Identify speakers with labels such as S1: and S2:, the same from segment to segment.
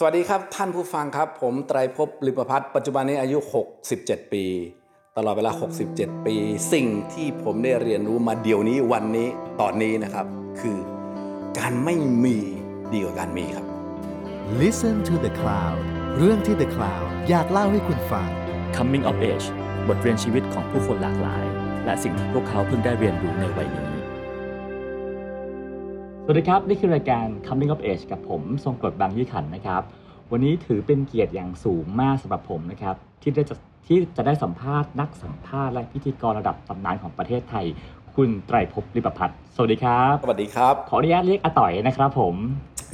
S1: สวัสดีครับท่านผู้ฟังครับผมไตรภพลิปพัฒน์ปัจจุบันนี้อายุ 67 ปี ตลอดเวลา 67 ปี สิ่งที่ผมได้เรียนรู้มาเดี๋ยวนี้วันนี้ตอนนี้นะครับ คือการไม่มีดีกว่าการมีครับ
S2: Listen to the Cloud เรื่องที่ The Cloud อยากเล่าให้คุณฟัง
S3: Coming of Age บทเรียนชีวิตของผู้คนหลากหลาย และสิ่งที่พวกเขาเพิ่งได้เรียนรู้ในวัยนี้ สวัสดีครับ นี่คือรายการ Coming of Age กับผมทรงกรดบางยี่ขันนะครับ วันนี้ถือเป็นเกียรติอย่างสูงมากสำหรับผมนะครับ ที่ได้จะที่จะได้สัมภาษณ์นักสัมภาษณ์และพิธีกรระดับตำนานของประเทศไทย คุณไตรภพลิปพัฒน์สวัสดีครับ
S1: สวัสดีครับ
S3: ขออนุญาตเรียกอาต่อยนะครับผม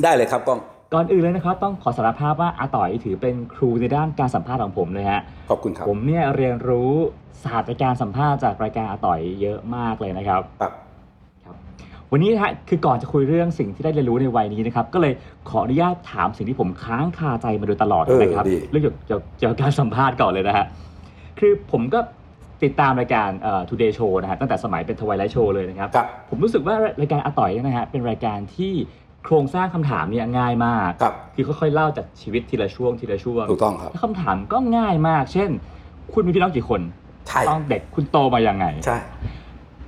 S1: ได้เลยครับก้อง
S3: ก่อนอื่นเลยนะครับ ต้องขอสารภาพว่าอาต่อยถือเป็นครูในด้านการสัมภาษณ์ของผมเลยฮะ
S1: ขอบคุณครับ
S3: ผมเนี่ยเรียนรู้ศาสตร์ในการสัมภาษณ์จากรายการอาต่อยเยอะมากเลยนะครับ
S1: ครับ
S3: ครับ วันนี้นะฮะคือก่อนจะคุยเรื่องสิ่งที่ได้เรียนรู้ในวัยนี้นะครับก็เลยขออนุญาตถามสิ่งที่ผมค้างคาใจมาโดยตลอด
S1: เออ
S3: นะครับ
S1: ดี
S3: เรื่องเกี่ยวเกี่ยวเกี่ยวกับการสัมภาษณ์ก่อนเลยนะฮะคือผมก็ติดตามรายการเอ่อ Today Show นะฮะตั้งแต่สมัยเป็นทวายไลท์โชว์เลยนะครับ
S1: ครับ
S3: ผมรู้สึกว่ารายการอาต่อยเนี่ยนะฮะเป็นรายการที่โครงสร้างคำถามเนี่ยง่ายมาก
S1: ครับ
S3: คือค่อยๆเล่าจากชีวิตทีละช่วงทีละช่วง
S1: ถูกต้องครับ
S3: แล้วคำถามก็ง่ายมาก เช่น คุณมีพี่น้องกี่คน
S1: ใช่
S3: ตอนเด็กคุณโตมายังไง
S1: ใช่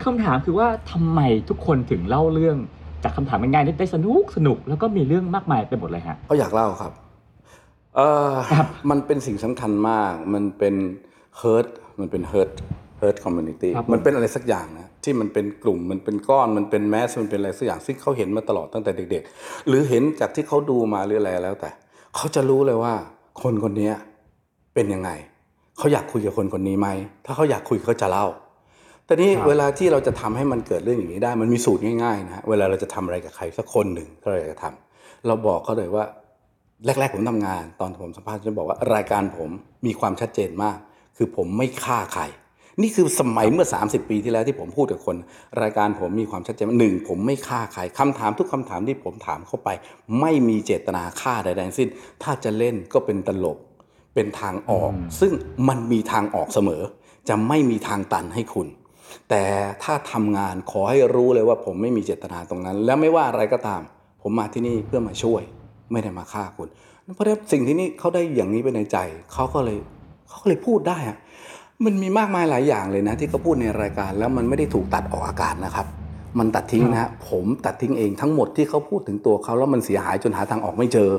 S3: คำถามคือว่าทำไมทุกคนถึงเล่าเรื่องจากคำถามง่ายๆได้สนุกสนุกแล้วก็มีเรื่องมากมายไปหมดเลยฮะ
S1: เขาอยากเล่าครับเออ
S3: ครับ
S1: มันเป็นสิ่งสำคัญมาก มันเป็น hurt มันเป็น hurt hurt community
S3: ครับผม
S1: มันเป็นอะไรสักอย่างนะที่มันเป็นกลุ่มมันเป็นก้อนมันเป็นแมสมันเป็นอะไรสักอย่างซึ่งเขาเห็นมาตลอดตั้งแต่เด็ก ๆ หรือเห็นจากที่เขาดูมาหรืออะไรแล้วแต่เขาจะรู้เลยว่า คนคนเนี้ยเป็นยังไงเขาอยากคุยกับคนคนนี้ไหมถ้าเขาอยากคุยเขาจะเล่า แต่นี้
S3: ครับ
S1: เวลาที่เราจะทำให้มันเกิดเรื่องอย่างนี้ได้ มันมีสูตรง่ายๆนะฮะเวลาเราจะทำอะไรกับใครสักคนหนึ่งก็เลยจะทำเราบอกเขาเลยว่าแรก ๆ ผมทำงาน ตอนผมสัมภาษณ์จะบอกว่ารายการผมมีความชัดเจนมาก คือผมไม่ฆ่าใครนี่คือสมัยเมื่อ 30 ปีที่แล้วที่ผมพูดกับคน รายการผมมีความชัดเจนว่าหนึ่งผมไม่ฆ่าใครคำถามทุกคำถามที่ผมถามเข้าไป ไม่มีเจตนาฆ่าใดๆทั้งสิ้น ถ้าจะเล่นก็เป็นตลกเป็นทางออก ซึ่งมันมีทางออกเสมอ จะไม่มีทางตันให้คุณ แต่ถ้าทำงานขอให้รู้เลยว่าผมไม่มีเจตนาตรงนั้น แล้วไม่ว่าอะไรก็ตาม ผมมาที่นี่เพื่อมาช่วย ไม่ได้มาฆ่าคุณ เพราะฉะนั้นสิ่งที่นี่เขาได้อย่างนี้ไปในใจเขาก็เลยเขาก็เลยพูดได้อะมันมีมากมายหลายอย่างเลยนะ ที่เขาพูดในรายการแล้วมันไม่ได้ถูกตัดออกอากาศนะครับ มันตัดทิ้งนะฮะผมตัดทิ้งเองทั้งหมดที่เขาพูดถึงตัวเขาแล้วมันเสียหายจนหาทางออกไม่เจอ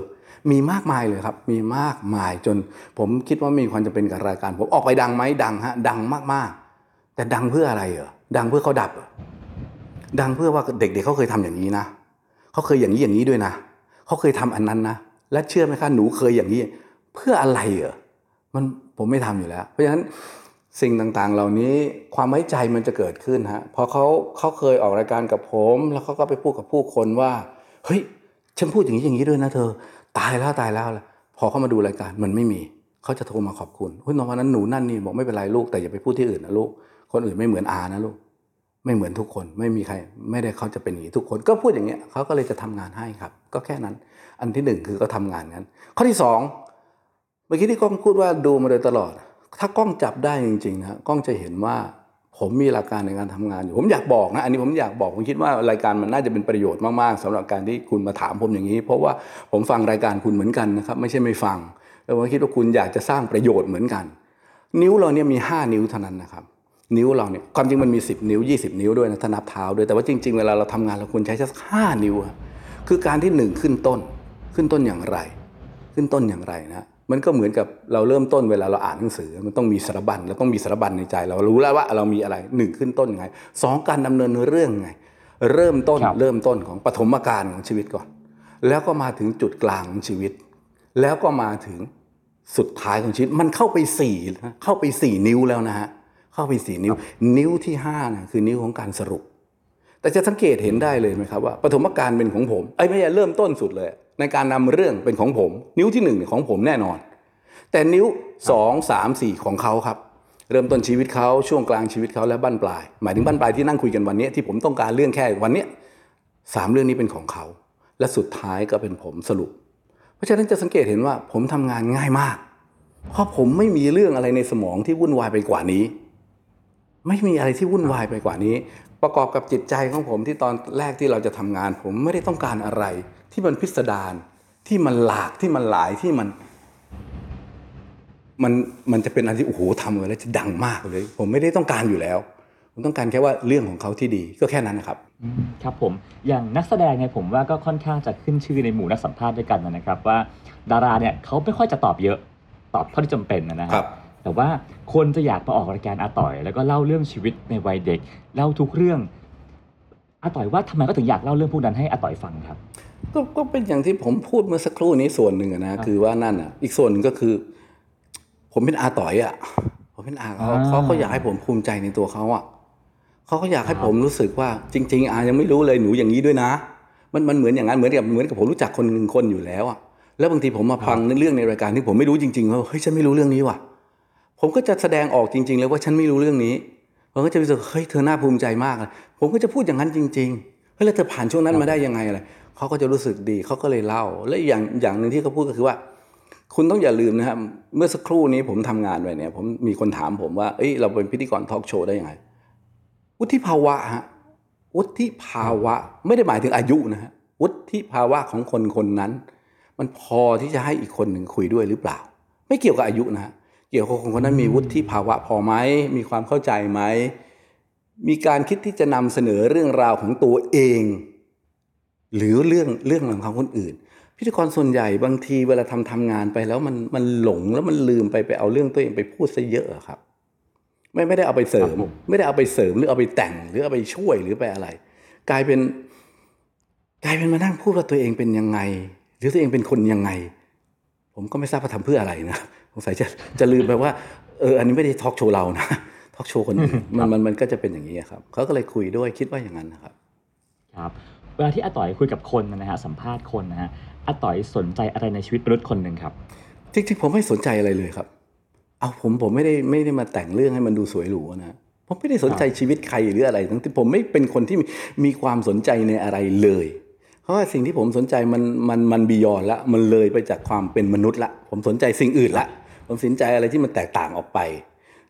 S1: มีมากมายเลยครับ มีมากมายจน ผมคิดว่ามีความจำเป็นกับรายการ ผมออกไปดังไหมดังฮะดังมากๆ แต่ดังเพื่ออะไรเหรอดังเพื่อเขาดับเหรอดังเพื่อว่าเด็กๆเขาเคยทำอย่างนี้นะเขาเคยอย่างนี้อย่างนี้ด้วยนะเขาเคยทำอันนั้นนะและเชื่อไหมคะหนูเคยอย่างนี้ เพื่ออะไรเหรอมันผมไม่ทำอยู่แล้ว เพราะฉะนั้นสิ่งต่างๆ เหล่านี้ความไว้ใจมันจะเกิดขึ้นฮะพอเขาเขาเคยออกรายการกับผม แล้วเขาก็ไปพูดกับผู้คนว่าเฮ้ยฉันพูดอย่างนี้อย่างนี้ด้วยนะเธอ ตายแล้วตายแล้วพอเขามาดูรายการมันไม่มีเขาจะโทรมาขอบคุณเฮ้ยนวันนั้นหนูนั่นนี่บอกไม่เป็นไรลูกแต่อย่าไปพูดที่อื่นนะลูก คนอื่นไม่เหมือนอานะลูกไม่เหมือนทุกคนไม่มีใคร ไม่ได้เขาจะเป็นอย่างนี้ทุกคน ก็พูดอย่างเงี้ยเขาก็เลยจะทำงานให้ครับ ก็แค่นั้น อันที่หนึ่งคือก็ทำงานนั้น ข้อที่สองเมื่อกี้ที่กล้องพูดว่าดูมาโดยตลอด ถ้ากล้องจับได้จริงๆนะกล้องจะเห็นว่าผมมีหลักการในการทำงานอยู่ ผมอยากบอกนะ อันนี้ผมอยากบอก ผมคิดว่ารายการมันน่าจะเป็นประโยชน์มากๆสำหรับการที่คุณมาถามผมอย่างนี้ เพราะว่าผมฟังรายการคุณเหมือนกันนะครับ ไม่ใช่ไม่ฟังแต่ว่าคิดว่าคุณอยากจะสร้างประโยชน์เหมือนกัน นิ้วเราเนี่ยมี 5 นิ้วเท่านั้นนะครับ นิ้วเราเนี่ยความจริงมันมี 10 นิ้ว 20 นิ้วด้วยนะถ้านับเท้าด้วยแต่ว่าจริง ๆ เวลาเราทำงานเราควรใช้สักห้านิ้วอะคือการที่หนึ่งขึ้นต้น ขึ้นต้นอย่างไร ขึ้นต้นอย่างไรนะมันก็เหมือนกับเราเริ่มต้นเวลาเราอ่านหนังสือ มันต้องมีสารบัญเราต้องมีสารบัญในใจ เรารู้แล้วว่าเรามีอะไรหนึ่งขึ้นต้นยังไงสองการดำเนินเรื่องไง เริ่มต้น
S3: ครับ
S1: เริ่มต้นของปฐมกาลของชีวิตก่อน แล้วก็มาถึงจุดกลางของชีวิต แล้วก็มาถึงสุดท้ายของชีวิต มันเข้าไปสี่นะเข้าไปสี่นิ้วแล้วนะฮะ เข้าไปสี่นิ้ว นิ้วที่ห้านะคือนิ้วของการสรุป แต่จะสังเกตเห็นได้เลยไหมครับว่าปฐมกาลเป็นของผมไอ้ไม่ใช่เริ่มต้นสุดเลย ในการนำเรื่องเป็นของผม นิ้วที่หนึ่งเนี่ยของผมแน่นอน แต่นิ้วสองสามสี่ของเขาครับ เริ่มต้นชีวิตเขาช่วงกลางชีวิตเขาและบั้นปลาย หมายถึงบั้นปลายที่นั่งคุยกันวันนี้ที่ผมต้องการเรื่องแค่วันนี้สามเรื่องนี้เป็นของเขา และสุดท้ายก็เป็นผมสรุป เพราะฉะนั้นจะสังเกตเห็นว่าผมทำงานง่ายมาก เพราะผมไม่มีเรื่องอะไรในสมองที่วุ่นวายไปกว่านี้ ไม่มีอะไรที่วุ่นวายไปกว่านี้ ประกอบกับจิตใจของผมที่ตอนแรกที่เราจะทำงาน ผมไม่ได้ต้องการอะไร ที่มันพิสดารที่มันหลากที่มันหลายที่มันมันมันจะเป็นอะไรที่โอ้โหทำกันแล้วจะดังมากเลย ผมไม่ได้ต้องการอยู่แล้ว ผมต้องการแค่ว่าเรื่องของเขาที่ดีก็แค่นั้นนะครับ
S3: อืมครับผมอย่างนักแสดงเนี่ยผมว่าก็ค่อนข้างจะขึ้นชื่อในหมู่นักสัมภาษณ์ด้วยกันนะครับ ว่าดาราเนี่ยเขาไม่ค่อยจะตอบเยอะ ตอบเท่าที่จำเป็นนะค
S1: ครั
S3: รับ แต่ว่าคนจะอยากมาออกรายการอาต่อย แล้วก็เล่าเรื่องชีวิตในวัยเด็ก เล่าทุกเรื่องอาต่อยว่าทำไมก็ถึงอยากเล่าเรื่องพวกนั้นให้อาต่อยฟังครับ
S1: ก็ก็เป็นอย่างที่ผมพูดเมื่อสักครู่นี้ส่วนหนึ่งอะนะคือว่านั่นอะ อีกส่วนหนึ่งก็คือ ผมเป็นอาต่อยอะผมเป็นอาเขา
S3: อ่า
S1: เขาก็อยากให้ผมภูมิใจในตัวเขาอะเขาก็อยากให้
S3: ครับ
S1: ผมรู้สึกว่าจริง ๆอายังไม่รู้เลยหนูอย่างนี้ด้วยนะ มันมันเหมือนอย่างนั้นเหมือนกับเหมือนกับผมรู้จักคนหนึ่งคนอยู่แล้วอะแล้วบางทีผมมาฟังเรื่องในรายการที่ผมไม่รู้จริงๆว่าเฮ้ยฉันไม่รู้เรื่องนี้ว่ะ ผมก็จะแสดงออกจริง ๆ เลยว่าฉันไม่รู้เรื่องนี้ผมก็จะรู้สึกเฮ้ยเธอน่าภูมิใจมากเลยผมก็จะพูดอย่างนั้นจริงๆเฮ้ยแล้วเธอผ่านช่วงนั้นมาได้ยังไงอะไรเขาก็จะรู้สึกดีเขาก็เลยเล่า และอย่างอย่างหนึ่งที่เขาพูดก็คือว่า คุณต้องอย่าลืมนะครับเมื่อสักครู่นี้ผมทำงานไปเนี่ย ผมมีคนถามผมว่าเอ้ยเราเป็นพิธีกรทอล์กโชว์ได้ยังไงวุฒิภาวะฮะวุฒิภาวะไม่ได้หมายถึงอายุนะฮะวุฒิภาวะของคนคนนั้น มันพอที่จะให้อีกคนหนึ่งคุยด้วยหรือเปล่า ไม่เกี่ยวกับอายุนะฮะ กี่ยวกับคนคนนั้นมีวุฒิภาวะพอไหมมีความเข้าใจไหมมีการคิดที่จะนำเสนอเรื่องราวของตัวเอง หรือเรื่องเรื่องของคนอื่น พิธีกรส่วนใหญ่บางทีเวลาทำทำงานไปแล้วมันมันหลงแล้วมันลืมไปไปเอาเรื่องตัวเองไปพูดซะเยอะอะครับ ไม่ไม่ได้เอาไปเสริม
S3: ครับผม
S1: ไม่ได้เอาไปเสริมหรือเอาไปแต่งหรือเอาไปช่วยหรือไปอะไร กลายเป็นกลายเป็นมานั่งพูดว่าตัวเองเป็นยังไง หรือตัวเองเป็นคนยังไง ผมก็ไม่ทราบว่าทำเพื่ออะไรนะส งสัยจะจะลืมไปว่าเอออันนี้ไม่ได้ทอล์กโชว์เรานะทอล์กโชว์คนอื่นมันมันมันก็จะเป็นอย่างนี้ครับเขาก็เลยคุยด้วยคิดว่าอย่างนั้นนะครับ
S3: ครับเวลาที่อาต่อยคุยกับคนนะฮะสัมภาษณ์คนนะฮะอาต่อยสนใจอะไรในชีวิตมนุษย์คนหนึ่งครับ
S1: จริงๆผมไม่สนใจอะไรเลยครับ เอาผมผมไม่ได้ไม่ได้มาแต่งเรื่องให้มันดูสวยหรูนะผมไม่ได้สนใจชีวิตใครหรืออะไรทั้งที่ผมไม่เป็นคนที่มีมีความสนใจในอะไรเลย เพราะว่าสิ่งที่ผมสนใจมันมันมันบียอนละมันเลยไปจากความเป็นมนุษย์ละ ผมสนใจสิ่งอื่นละ ผมสินใจอะไรที่มันแตกต่างออกไป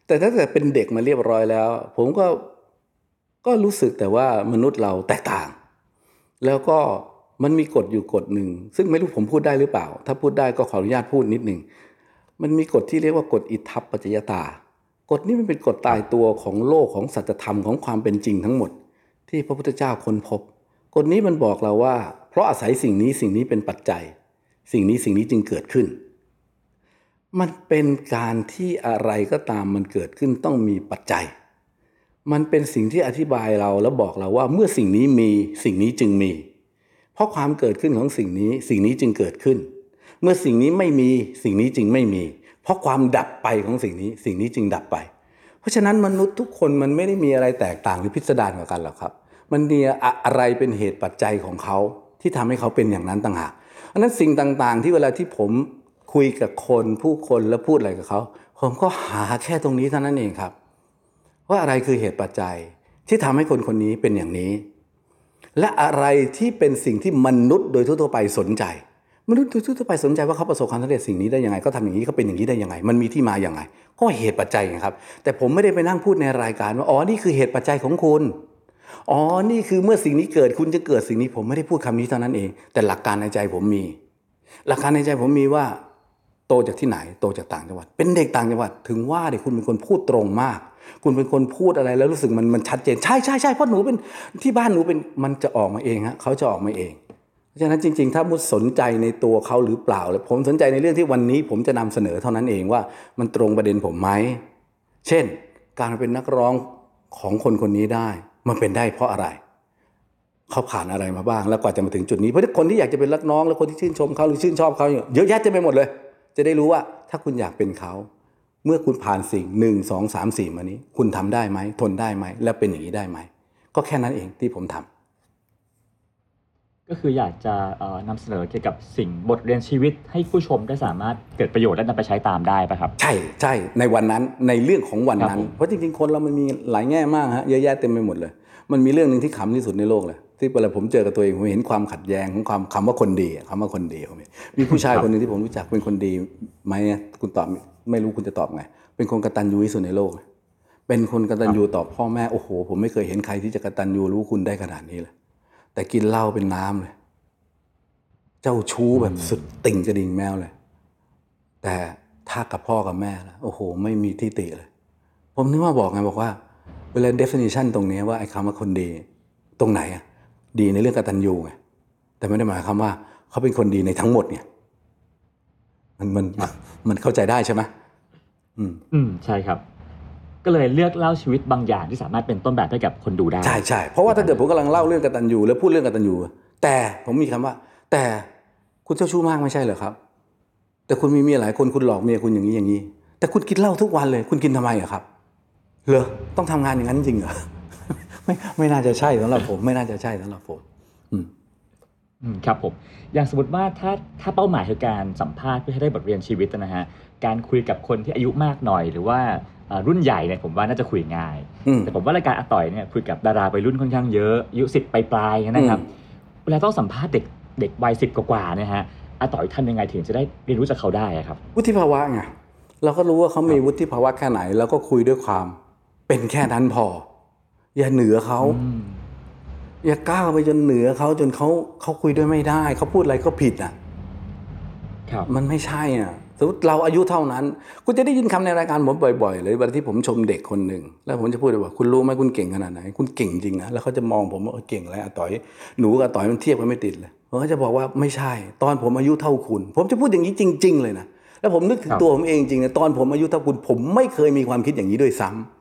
S1: แต่ถ้าเกิดเป็นเด็กมาเรียบร้อยแล้ว ผมก็ก็รู้สึกแต่ว่ามนุษย์เราแตกต่าง แล้วก็มันมีกฎอยู่กฎหนึ่ง ซึ่งไม่รู้ผมพูดได้หรือเปล่า ถ้าพูดได้ก็ขออนุญาตพูดนิดหนึ่งมันมีกฎที่เรียกว่ากฎอิทัปปัจจยตากฎนี้มันเป็นกฎตายตัวของโลกของสัจธรรมของความเป็นจริงทั้งหมด ที่พระพุทธเจ้าค้นพบกฎนี้มันบอกเราว่า เพราะอาศัยสิ่งนี้สิ่งนี้เป็นปัจจัย สิ่งนี้สิ่งนี้จึงเกิดขึ้น มันเป็นการที่อะไรก็ตามมันเกิดขึ้นต้องมีปัจจัย มันเป็นสิ่งที่อธิบายเราแล้วบอกเราว่าเมื่อสิ่งนี้มีสิ่งนี้จึงมี เพราะความเกิดขึ้นของสิ่งนี้สิ่งนี้จึงเกิดขึ้น เมื่อสิ่งนี้ไม่มีสิ่งนี้จึงไม่มี เพราะความดับไปของสิ่งนี้สิ่งนี้จึงดับไป เพราะฉะนั้นมนุษย์ทุกคนมันไม่ได้มีอะไรแตกต่างหรือพิสดารกว่ากันหรอกครับ มันมีอะไรเป็นเหตุปัจจัยของเขาที่ทำให้เขาเป็นอย่างนั้นต่างหากอันนั้นสิ่งต่างๆ ที่เวลาที่ผม คุยกับคนผู้คนแล้วพูดอะไรกับเขาผมก็หาแค่ตรงนี้เท่านั้นเองครับ ว่าอะไรคือเหตุปัจจัยที่ทำให้คนคนนี้เป็นอย่างนี้ และอะไรที่เป็นสิ่งที่มนุษย์โดยทั่วๆไปสนใจ มนุษย์โดยทั่วๆไปสนใจว่าเขาประสบความสำเร็จสิ่งนี้ได้ยังไงเขาทำอย่างนี้เขาเป็นอย่างนี้ได้ยังไง มันมีที่มาอย่างไง ก็เหตุปัจจัยครับ แต่ผมไม่ได้ไปนั่งพูดในรายการว่าอ๋อนี่คือเหตุปัจจัยของคุณอ๋อนี่คือเมื่อสิ่งนี้เกิดคุณจะเกิดสิ่งนี้ผมไม่ได้พูดคำนี้เท่านั้นเอง แต่หลักการในใจผมมี หลักการในใจผมมีว่า โตจากที่ไหนโตจากต่างจังหวัด เป็นเด็กต่างจังหวัด ถึงว่าเด็กคุณเป็นคนพูดตรงมาก คุณเป็นคนพูดอะไรแล้วรู้สึกมันมันชัดเจนใช่ใช่ใช่เพราะหนูเป็นที่บ้านหนูเป็นมันจะออกมาเองฮะเขาจะออกมาเองเพราะฉะนั้นจริง ๆ ถ้ามุดสนใจในตัวเขาหรือเปล่าเลยผมสนใจในเรื่องที่วันนี้ผมจะนำเสนอเท่านั้นเองว่ามันตรงประเด็นผมไหมเช่น การเป็นนักร้องของคนคนนี้ได้ มันเป็นได้เพราะอะไรเขาผ่านอะไรมาบ้างแล้วกว่าจะมาถึงจุดนี้เพราะคนที่อยากจะเป็นนักร้อง และคนที่ชื่นชมเขาหรือชื่นชอบเขาเยเยอะแยะเต็มไปหมดเลย จะได้รู้ว่าถ้าคุณอยากเป็นเขา เมื่อคุณผ่านสิ่งหนึ่งสองสามสี่มานี้ คุณทำได้ไหมทนได้ไหม และเป็นอย่างนี้ได้ไหม ก็แค่นั้นเองที่ผมทำ
S3: ก็คืออยากจะเอ่อนำเสนอเกี่ยวกับสิ่งบทเรียนชีวิต ให้ผู้ชมได้สามารถเกิดประโยชน์และนำไปใช้ตามได้ปะครับ
S1: ใช่ใช่ในวันนั้นในเรื่องของวันนั้น
S3: ครับผม
S1: เพราะจริงๆคนเรามันมีหลายแง่มากฮะเยอะแยะเต็มไปหมดเลย มันมีเรื่องหนึ่งที่ขำที่สุดในโลกเลย ที่เวลาผมเจอกับตัวเองผมเห็นความขัดแย้งของความคำว่าคนดีอะคำว่าคนดีผมเห็นมีผู้ชายคนหนึ่งที่ผมรู้จักเป็นคนดีไหมคุณตอบไม่รู้คุณจะตอบไงเป็นคนกตัญญูที่สุดในโลกเลยเป็นคนกตัญญูต่อพ่อแม่โอ้โห ผมไม่เคยเห็นใครที่จะกตัญญูรู้คุณได้ขนาดนี้เลยแต่กินเหล้าเป็นน้ำเลยจเจ้าชู้แบบสุดติ่งกระดิ่งแมวเลย แต่ถ้ากับพ่อกับแม่ละโอ้โห ไม่มีที่ติเลย ผมนึกว่าบอกไงบอกว่า เวลา definition ตรงนี้ว่าไอ้คำว่าคนดี ตรงไหนอะ ดีในเรื่องกตัญญูไงแต่ไม่ได้หมายความว่า เขาเป็นคนดีในทั้งหมดเนี่ยมันมันมันเข้าใจได้ใช่ไหมอืม
S3: อืมใช่ครับ ก็เลยเลือกเล่าชีวิตบางอย่างที่สามารถเป็นต้นแบบให้กับคนดูได้
S1: ใช่ใช่เพราะว่าถ้าเกิดผมกำลังเล่าเรื่องกตัญญูแล้วพูดเรื่องกตัญญูแต่ผมมีคำว่า แต่คุณเจ้าชู้มากไม่ใช่เหรอครับ แต่คุณมีเมียหลายคนคุณหลอกเมียคุณอย่างนี้อย่างนี้ แต่คุณกินเหล้าทุกวันเลย คุณกินทำไมอะครับเหรอต้องทำงานอย่างนั้นจริงเหรอ ไม่ไม่น่าจะใช่สำหรับผม ไม่น่าจะใช่สำหรับผมอืม
S3: อืมครับผมอย่างสมมติว่าถ้าถ้าเป้าหมายคือการสัมภาษณ์เพื่อให้ได้บทเรียนชีวิตนะฮะการคุยกับคนที่อายุมากหน่อย หรือว่าเอ่อรุ่นใหญ่เนี่ยผมว่าน่าจะคุยง่าย
S1: อืม
S3: แต่ผมว่ารายการอาต่อยเนี่ยคุยกับดาราวัยรุ่นค่อนข้างเยอะอายุสิบปลายๆนะครับ
S1: อืม
S3: เวลาต้องสัมภาษณ์เด็กเด็กวัยสิบกว่าๆเนี่ยฮะอาต่อยทำยังไงถึงจะได้เรียนรู้จากเขาได้อะครับ
S1: วุฒิภาวะไงเราก็รู้ว่าเขามีวุฒิภาวะแค่ไหน แล้วก็คุยด้วยความเป็นแค่นั้นพอ อย่าเหนือเขา
S3: อืม
S1: อย่าก้าวไปจนเหนือเขาจนเขาเขาคุยด้วยไม่ได้ เขาพูดอะไรก็ผิดอะ
S3: ครับ
S1: มันไม่ใช่อะสมมติเราอายุเท่านั้นคุณจะได้ยินคำในรายการผมบ่อยๆเลยเวลาที่ผมชมเด็กคนหนึ่งแล้วผมจะพูดเลยว่าคุณรู้ไหมคุณเก่งขนาดไหน คุณเก่งจริงนะแล้วเขาจะมองผมว่าเออเก่งอะไรอะต่อยหนูกับอาต่อยมันเทียบกันไม่ติดเลยผมก็จะบอกว่าไม่ใช่ ตอนผมอายุเท่าคุณ ผมจะพูดอย่างนี้จริง ๆ เลยนะแล้วผมนึกถึงตัวผมเองจริงนะตอนผมอายุเท่าคุณ ผมไม่เคยมีความคิดอย่างนี้ด้วยซ้ำ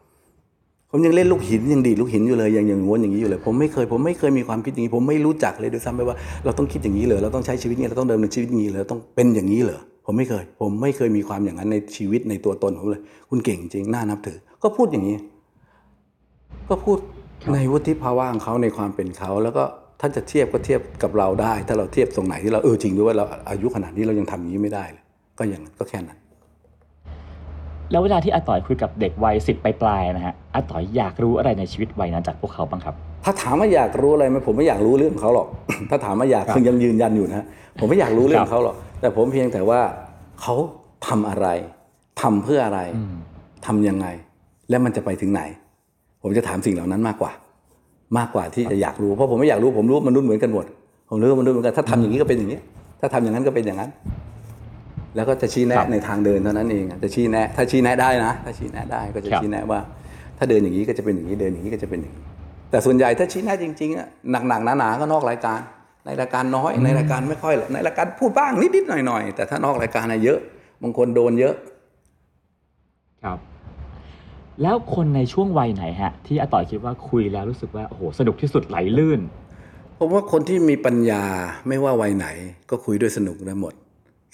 S1: ผมยังเล่นลูกหินยังดีดลูกหินอยู่เลยยังยังง้วนอย่างนี้อยู่เลย ผมไม่เคยผมไม่เคยมีความคิดอย่างนี้ ผมไม่รู้จักเลยด้วยซ้ำไปว่าเราต้องคิดอย่างนี้เลยเราต้องใช้ชีวิตอย่างนี้เราต้องเดินในชีวิตอย่างนี้เลยเราต้องเป็นอย่างนี้เหรอผมไม่เคย ผมไม่เคยมีความอย่างนั้นในชีวิตในตัวตนผมเลย คุณเก่งจริงน่านับถือ ก็พูดอย่างนี้ ก็พูด
S3: ครับ
S1: ในวุฒิภาวะของเขาในความเป็นเขาแล้วก็ถ้าจะเทียบก็เทียบกับเราได้ ถ้าเราเทียบตรงไหนที่เราเออจริงด้วยว่าเราอายุขนาดนี้เรายังทำอย่างนี้ไม่ได้เลยก็อย่างนั้นก็แค่นั้น
S3: แล้วเวลาที่อาต่อยคุยกับเด็กวัยสิบปลายๆนะฮะอาต่อยอยากรู้อะไรในชีวิตวัยนั้นจากพวกเขาบ้างครับ
S1: ถ้าถามว่าอยากรู้อะไรไหมผมไม่อยากรู้เรื่องเขาหรอก ถ้าถามว่าอยาก
S3: ครับ
S1: คือยังยืนยันอยู่นะผมไม่อยากรู้เรื่อ
S3: ครั
S1: ง
S3: บ
S1: เขาหรอก แต่ผมเพียงแต่ว่าเขาทำอะไรทำเพื่ออะไร
S3: อืม
S1: ทำยังไง และมันจะไปถึงไหน ผมจะถามสิ่งเหล่านั้นมากกว่า มากกว่าที่จะอยากรู้เพราะผมไม่อยากรู้ผมรู้ว่ามนุษย์เหมือนกันหมดผมรู้ว่ามนุษย์เหมือนกันถ้าทำอย่างนี้ก็เป็นอย่างนี้ ถ้าทำอย่างนั้นก็เป็นอย่างนั้น แล้วก็จะชี้
S3: ครั
S1: แนะ
S3: บ
S1: ในทางเดินเท่านั้นเองอะจะชี้แนะ ถ้าชี้แนะได้นะ ถ้าชี้แนะได้ก็จะ
S3: ครับ
S1: ชี้แนะว่า ถ้าเดินอย่างนี้ก็จะเป็นอย่างนี้เดินอย่างนี้ก็จะเป็นอย่างนี้แต่ส่วนใหญ่ถ้าชี้แนะจริงๆอะหนักๆหนาๆก็นอกรายการ ในรายการน้อยในรายการไม่ค่อยหรอกในรายการพูดบ้างนิดๆหน่อยๆแต่ถ้านอกรายการน่ะเยอะบางคนโดนเยอะ
S3: ครับ แล้วคนในช่วงวัยไหนฮะ ที่อาต่อยคิดว่าคุยแล้วรู้สึกว่าโอ้โหสนุกที่สุดไหลลื่น
S1: ผมว่าคนที่มีปัญญาไม่ว่าวัยไหน ก็คุยด้วยสนุกได้หมด